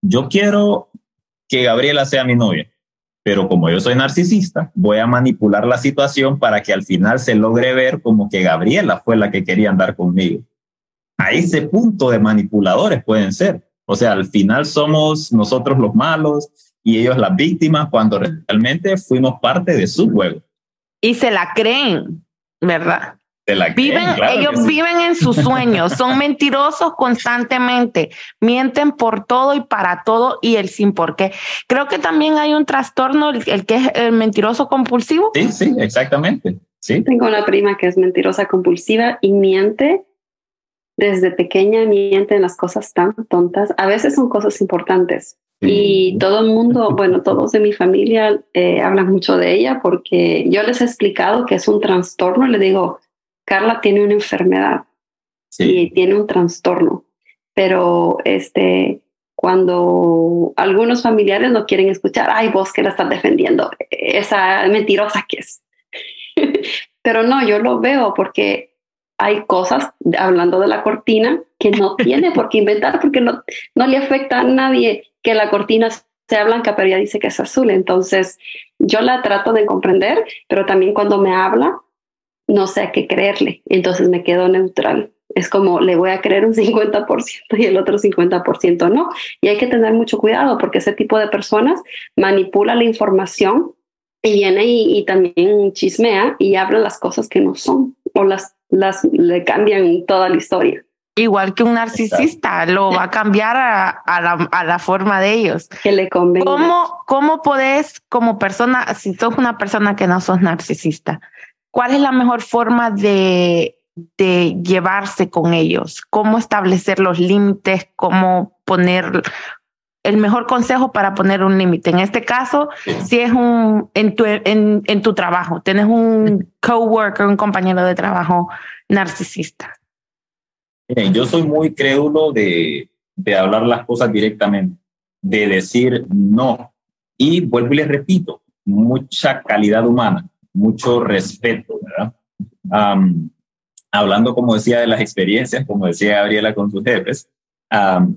yo quiero que Gabriela sea mi novia, pero como yo soy narcisista, voy a manipular la situación para que al final se logre ver como que Gabriela fue la que quería andar conmigo. A ese punto de manipuladores pueden ser. O sea, al final somos nosotros los malos y ellos las víctimas cuando realmente fuimos parte de su juego. Y se la creen, ¿verdad? Viven, ellos viven en sus sueños, son mentirosos constantemente, mienten por todo y para todo y el sin por qué. Creo que también hay un trastorno, el, que es el mentiroso compulsivo. Sí, sí, exactamente. Sí. Tengo una prima que es mentirosa compulsiva y miente desde pequeña, miente en las cosas tan tontas. A veces son cosas importantes. Y todo el mundo, bueno, todos de mi familia eh, hablan mucho de ella porque yo les he explicado que es un trastorno. Le digo, Carla tiene una enfermedad y tiene un trastorno, pero este, cuando algunos familiares no quieren escuchar, ay, vos que la estás defendiendo, esa mentirosa que es. pero no, yo lo veo porque hay cosas, hablando de la cortina, que no tiene por qué inventar porque no, no le afecta a nadie que la cortina sea blanca, pero ella dice que es azul. Entonces, yo la trato de comprender, pero también cuando me habla, no sé a qué creerle, entonces me quedo neutral. Es como le voy a creer un 50% y el otro 50% no. Y hay que tener mucho cuidado porque ese tipo de personas manipula la información y viene y, también chismea y habla las cosas que no son o las, las le cambian toda la historia. Igual que un narcisista, lo va a cambiar a, la, a la, forma de ellos. Que le convenga. ¿Cómo, ¿Cómo podés, como persona, si sos una persona que no sos narcisista, ¿Cuál es la mejor forma de, de llevarse con ellos? ¿Cómo establecer los límites? ¿Cómo poner el mejor consejo para poner un límite? En este caso, si es un en tu, en, en tu trabajo, tienes un coworker, un compañero de trabajo narcisista. yo soy muy crédulo de, de hablar las cosas directamente, de decir no. Y vuelvo y les repito, mucha calidad humana, mucho respeto, ¿verdad? hablando, como decía, de las experiencias, como decía Gabriela con sus jefes,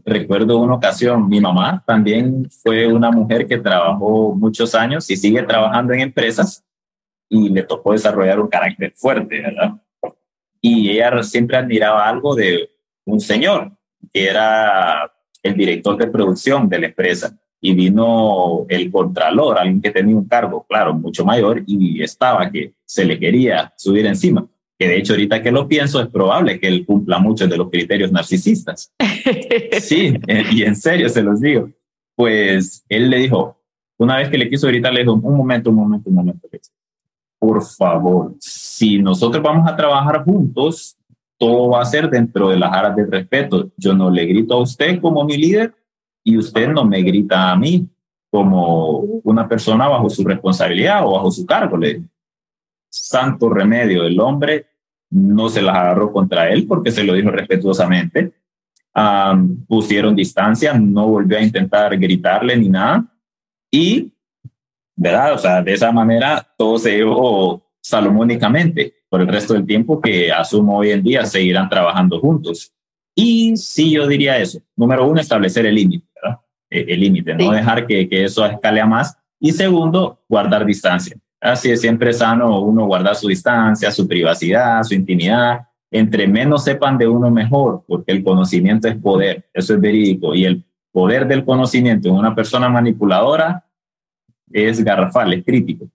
recuerdo una ocasión, mi mamá también fue una mujer que trabajó muchos años y sigue trabajando en empresas y le tocó desarrollar un carácter fuerte, ¿verdad? Y ella siempre admiraba algo de un señor que era el director de producción de la empresa y vino el contralor, alguien que tenía un cargo, claro, mucho mayor y estaba que se le quería subir encima que de hecho ahorita que lo pienso es probable que él cumpla muchos de los criterios narcisistas. Sí, eh, y en serio se los digo. Pues él le dijo, una vez que le quiso gritar, le dijo, un momento, un momento, un momento. Por favor, si nosotros vamos a trabajar juntos, todo va a ser dentro de las aras del respeto. Yo no le grito a usted como mi líder y usted no me grita a mí como una persona bajo su responsabilidad o bajo su cargo. Le santo remedio. El hombre no se las agarró contra él porque se lo dijo respetuosamente. pusieron distancia, no volvió a intentar gritarle ni nada. Y, ¿verdad? O sea, de esa manera todo se llevó salomónicamente por el resto del tiempo que asumo hoy en día seguirán trabajando juntos. Y sí, yo diría eso. Número uno, establecer el límite, ¿verdad? E, el límite, no dejar que, que eso escale a más. Y segundo, guardar distancia. Así es siempre sano uno guardar su distancia, su privacidad, su intimidad. Entre menos sepan de uno mejor, porque el conocimiento es poder, eso es verídico. Y el poder del conocimiento en una persona manipuladora es garrafal, es crítico.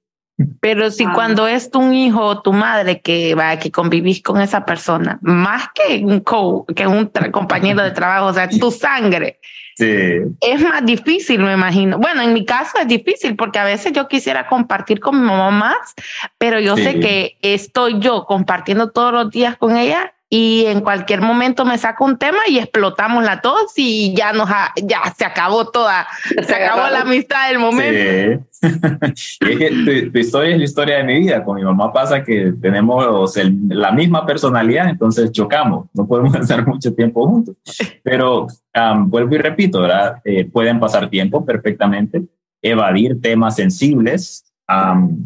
Pero si ah. cuando es tu hijo o tu madre que va que convivís con esa persona, más que un co que un compañero de trabajo, o sea, tu sangre, es más difícil, me imagino. Bueno, en mi caso es difícil porque a veces yo quisiera compartir con mi mamá más, pero yo sé que estoy yo compartiendo todos los días con ella y en cualquier momento me saco un tema y explotamos la tos y ya nos ya se acabó toda, se acabó la amistad del momento. Sí. es que tu, historia es la historia de mi vida. Con mi mamá pasa que tenemos la misma personalidad, entonces chocamos, no podemos estar mucho tiempo juntos. Pero vuelvo y repito, ¿verdad? Eh, pueden pasar tiempo perfectamente, evadir temas sensibles,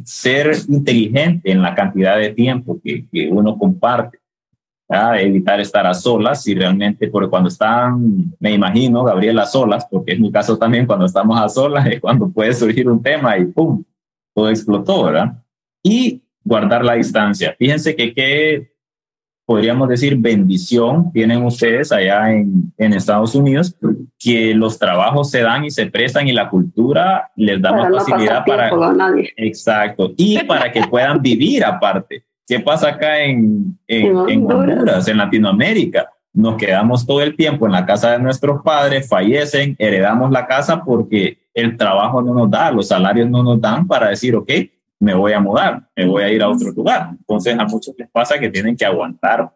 ser inteligente en la cantidad de tiempo que, que uno comparte evitar estar a solas y realmente porque cuando están, me imagino, Gabriel, a solas, porque es mi caso también, cuando estamos a solas es cuando puede surgir un tema y ¡pum! Todo explotó, ¿verdad? Y guardar la distancia. Fíjense que qué, podríamos decir, bendición tienen ustedes allá en, en Estados Unidos, que los trabajos se dan y se prestan y la cultura les da más facilidad para... Exacto. Y para que puedan vivir aparte. ¿Qué pasa acá en, en, Honduras, en Latinoamérica? Nos quedamos todo el tiempo en la casa de nuestros padres, fallecen, heredamos la casa porque el trabajo no nos da, los salarios no nos dan para decir, ok, me voy a mudar, me voy a ir a otro lugar. Entonces a muchos les pasa que tienen que aguantar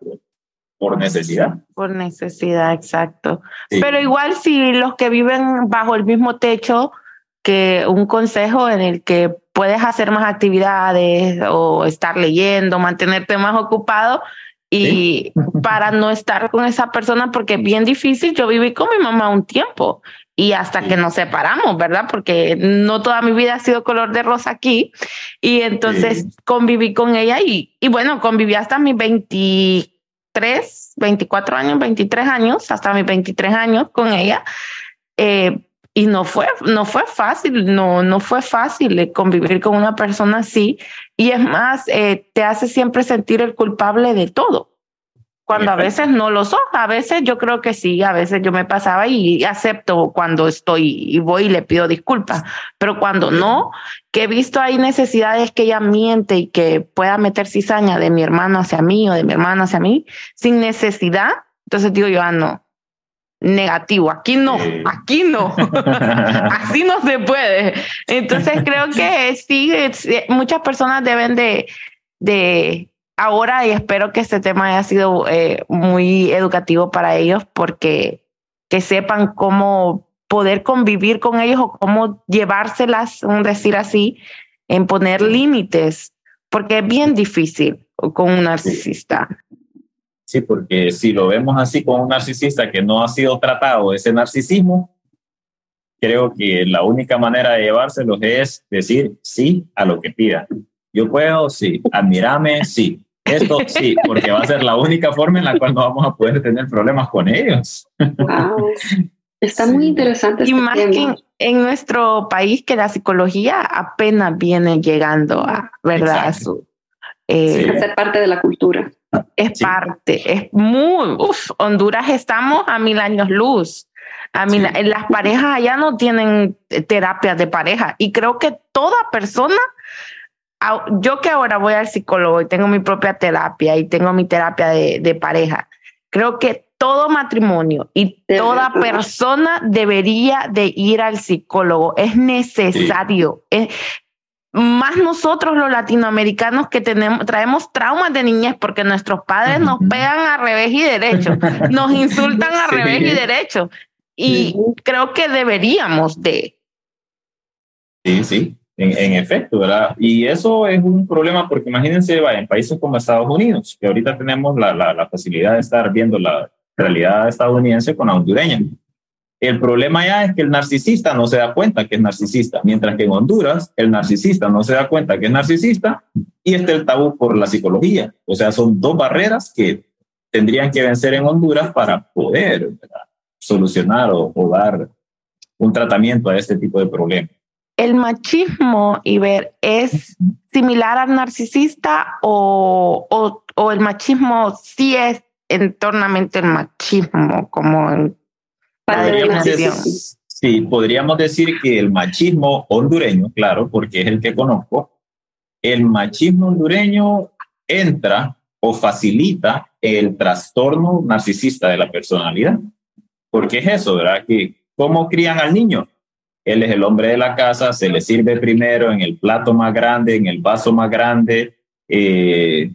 por, necesidad. Por necesidad, exacto. Pero igual si los que viven bajo el mismo techo, que un consejo en el que puedes hacer más actividades o estar leyendo, mantenerte más ocupado y para no estar con esa persona porque es bien difícil. Yo viví con mi mamá un tiempo y hasta que nos separamos, ¿verdad? Porque no toda mi vida ha sido color de rosa aquí y entonces conviví con ella y, y bueno, conviví hasta mis 23, 24 años, 23 años, hasta mis 23 años con ella. Eh, y no fue, no fue fácil, no, no fue fácil convivir con una persona así. Y es más, eh, te hace siempre sentir el culpable de todo. Cuando a veces no lo son, a veces yo creo que sí, a veces yo me pasaba y acepto cuando estoy y voy y le pido disculpas, pero cuando no, que he visto ahí necesidades que ella miente y que pueda meter cizaña de mi hermano hacia mí o de mi hermano hacia mí, sin necesidad, entonces digo yo, ah, no, negativo. Aquí no, aquí no. Así no se puede. Entonces creo que sí, muchas personas deben de, de ahora y espero que este tema haya sido eh, muy educativo para ellos porque que sepan cómo poder convivir con ellos o cómo llevárselas, un decir así, en poner límites, porque es bien difícil con un narcisista. Sí, porque si lo vemos así con un narcisista que no ha sido tratado ese narcisismo, creo que la única manera de llevárselos es decir sí a lo que pida. Yo puedo, sí. Admirame, sí. Esto sí, porque va a ser la única forma en la cual no vamos a poder tener problemas con ellos. Wow. Está muy interesante. y este más que en, nuestro país que la psicología apenas viene llegando a, ¿verdad? A su, eh, ser parte de la cultura. Es parte, es muy, uf, Honduras estamos a mil años luz. A mí, las parejas allá no tienen terapias de pareja y creo que toda persona, yo que ahora voy al psicólogo y tengo mi propia terapia y tengo mi terapia de, de pareja, creo que todo matrimonio y toda persona debería de ir al psicólogo. Es necesario. Más nosotros los latinoamericanos que tenemos, traemos traumas de niñez porque nuestros padres nos pegan a revés y derecho, nos insultan a revés y derecho. Y creo que deberíamos de. Sí, sí, en, efecto, ¿verdad? Y eso es un problema porque imagínense, vaya, en países como Estados Unidos, que ahorita tenemos la, la, la facilidad de estar viendo la realidad estadounidense con la hondureña. El problema ya es que el narcisista no se da cuenta que es narcisista, mientras que en Honduras el narcisista no se da cuenta que es narcisista y está el tabú por la psicología. O sea, son dos barreras que tendrían que vencer en Honduras para poder solucionar o, dar un tratamiento a este tipo de problemas. ¿El machismo, Iber, es similar al narcisista o, o, el machismo sí es entornamente el machismo como podríamos decir, Sí, podríamos decir que el machismo hondureño, claro, porque es el que conozco, el machismo hondureño entra o facilita el trastorno narcisista de la personalidad. Porque es eso, ¿verdad? Que cómo crían al niño. Él es el hombre de la casa, se le sirve primero en el plato más grande, en el vaso más grande, eh,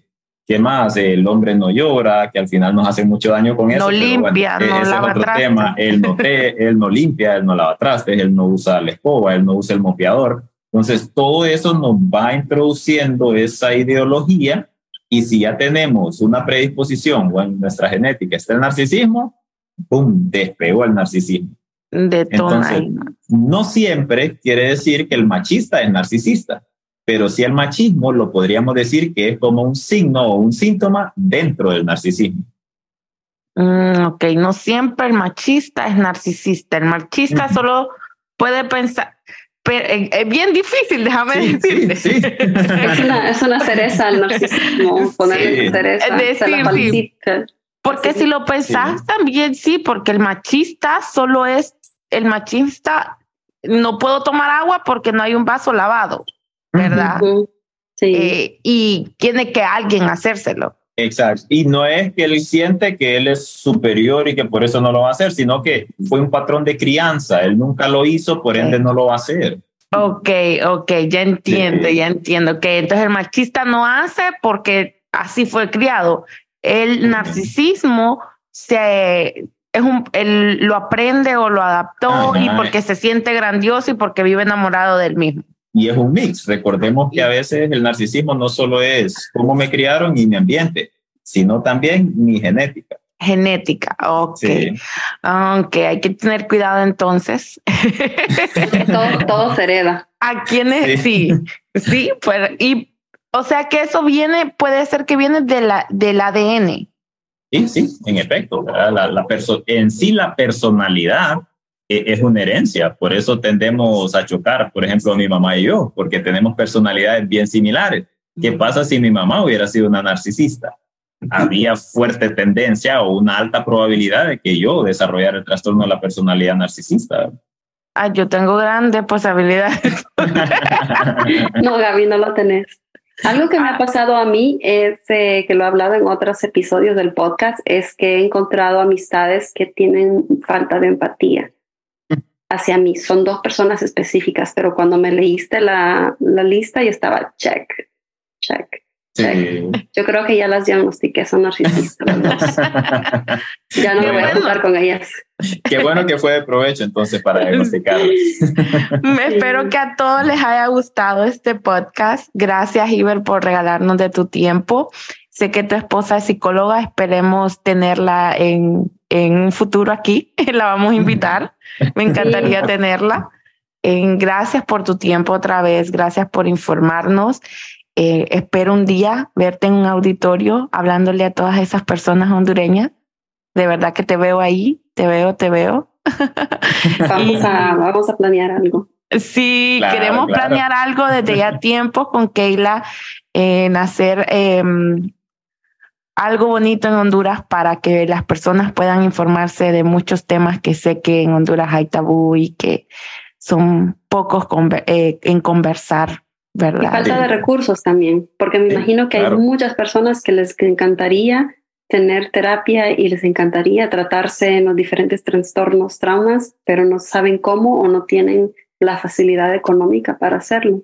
¿Qué más? El hombre no llora, que al final nos hace mucho daño con eso. No limpia, no ese lava es otro tema. Él no, él no limpia, él no lava trastes, él no usa la escoba, él no usa el mopeador. Entonces, todo eso nos va introduciendo esa ideología y si ya tenemos una predisposición o en nuestra genética está el narcisismo, ¡pum! Despegó el narcisismo. De Entonces, no siempre quiere decir que el machista es narcisista pero si el machismo lo podríamos decir que es como un signo o un síntoma dentro del narcisismo. Mm, ok, no siempre el machista es narcisista. El machista solo puede pensar, pero es bien difícil, déjame decirte. es, una, es, una, cereza el narcisismo, ponerle cereza. Decir, porque si lo pensás también sí, porque el machista solo es, el machista no puedo tomar agua porque no hay un vaso lavado. ¿Verdad? Sí. Eh, y tiene que alguien hacérselo. Exacto. Y no es que él siente que él es superior y que por eso no lo va a hacer, sino que fue un patrón de crianza. Él nunca lo hizo, por ende no lo va a hacer. Ok, ok, ya entiendo, ya entiendo. Que entonces el machista no hace porque así fue criado. El narcisismo se es un, él lo aprende o lo adaptó y porque se siente grandioso y porque vive enamorado del mismo y es un mix. Recordemos que a veces el narcisismo no solo es cómo me criaron y mi ambiente, sino también mi genética. Genética, ok. Aunque hay que tener cuidado entonces. todo, todo se hereda. ¿A quiénes? Sí, sí, pues, y o sea que eso viene, puede ser que viene de la, del ADN. Sí, sí, en efecto. La, la en sí la personalidad es una herencia, por eso tendemos a chocar, por ejemplo, mi mamá y yo, porque tenemos personalidades bien similares. ¿Qué pasa si mi mamá hubiera sido una narcisista? Había fuerte tendencia o una alta probabilidad de que yo desarrollara el trastorno de la personalidad narcisista. Ah, yo tengo grandes posibilidades. no, Gaby, no lo tenés. Algo que me ha pasado a mí es eh, que lo he hablado en otros episodios del podcast, es que he encontrado amistades que tienen falta de empatía hacia mí. Son dos personas específicas, pero cuando me leíste la, la lista, yo estaba check, check. check. Yo creo que ya las diagnostiqué, son narcisistas. ya no me voy a jugar con ellas. Qué bueno que fue de provecho entonces para diagnosticarlas. me espero que a todos les haya gustado este podcast. Gracias, Iber, por regalarnos de tu tiempo. Sé que tu esposa es psicóloga, esperemos tenerla en, en un futuro aquí, la vamos a invitar, me encantaría tenerla. Eh, gracias por tu tiempo otra vez, gracias por informarnos. Eh, espero un día verte en un auditorio hablándole a todas esas personas hondureñas. De verdad que te veo ahí, te veo, te veo. Vamos, a, vamos a planear algo. Sí, queremos planear algo desde ya tiempo con Keila en hacer em, algo bonito en Honduras para que las personas puedan informarse de muchos temas que sé que en Honduras hay tabú y que son pocos eh, en conversar, ¿verdad? Y falta de recursos también, porque me imagino que hay muchas personas que les encantaría tener terapia y les encantaría tratarse en los diferentes trastornos, traumas, pero no saben cómo o no tienen la facilidad económica para hacerlo.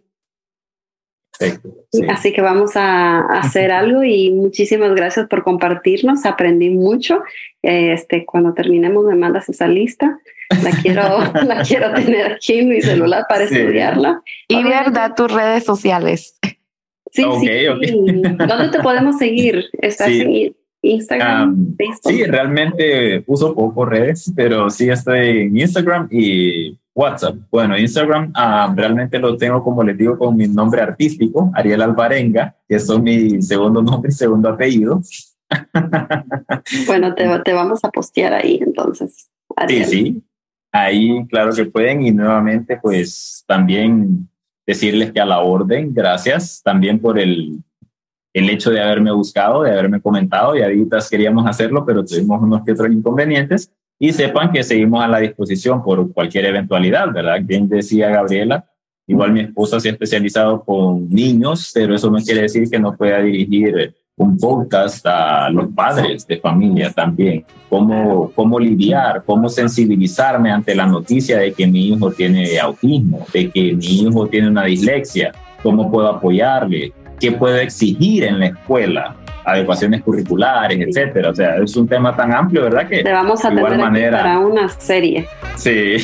Así que vamos a, hacer algo y muchísimas gracias por compartirnos. Aprendí mucho. Este, cuando terminemos me mandas esa lista. La quiero, la quiero tener aquí en mi celular para estudiarla. Y verdad tus redes sociales. Sí, sí. ¿Dónde te podemos seguir? ¿Estás en Instagram? Facebook? Sí, realmente uso poco redes, pero sí estoy en Instagram y WhatsApp. Bueno, Instagram ah, realmente lo tengo, como les digo, con mi nombre artístico, Ariel Alvarenga, que es mi segundo nombre y segundo apellido. Bueno, te, te vamos a postear ahí entonces. Sí, sí. Ahí, claro que pueden. Y nuevamente, pues también decirles que a la orden, gracias también por el, el hecho de haberme buscado, de haberme comentado. Y ahorita queríamos hacerlo, pero tuvimos unos que otros inconvenientes y sepan que seguimos a la disposición por cualquier eventualidad, ¿verdad? Bien decía Gabriela, igual mi esposa se ha especializado con niños, pero eso no quiere decir que no pueda dirigir un podcast a los padres de familia también, cómo, cómo lidiar, cómo sensibilizarme ante la noticia de que mi hijo tiene autismo, de que mi hijo tiene una dislexia, cómo puedo apoyarle, qué puedo exigir en la escuela, adecuaciones curriculares, etcétera. O sea, es un tema tan amplio, ¿verdad? Que te vamos a tener manera, para una serie. Sí.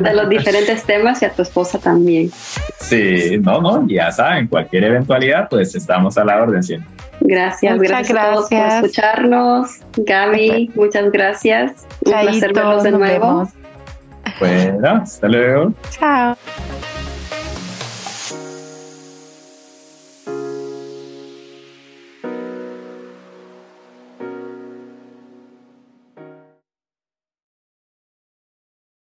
De los diferentes temas y a tu esposa también. Sí, no, no, ya saben, cualquier eventualidad, pues estamos a la orden siempre. Gracias, gracias, gracias. por escucharnos. Gaby, muchas gracias. Un placer verlos de nuevo. Bueno, hasta luego. Chao.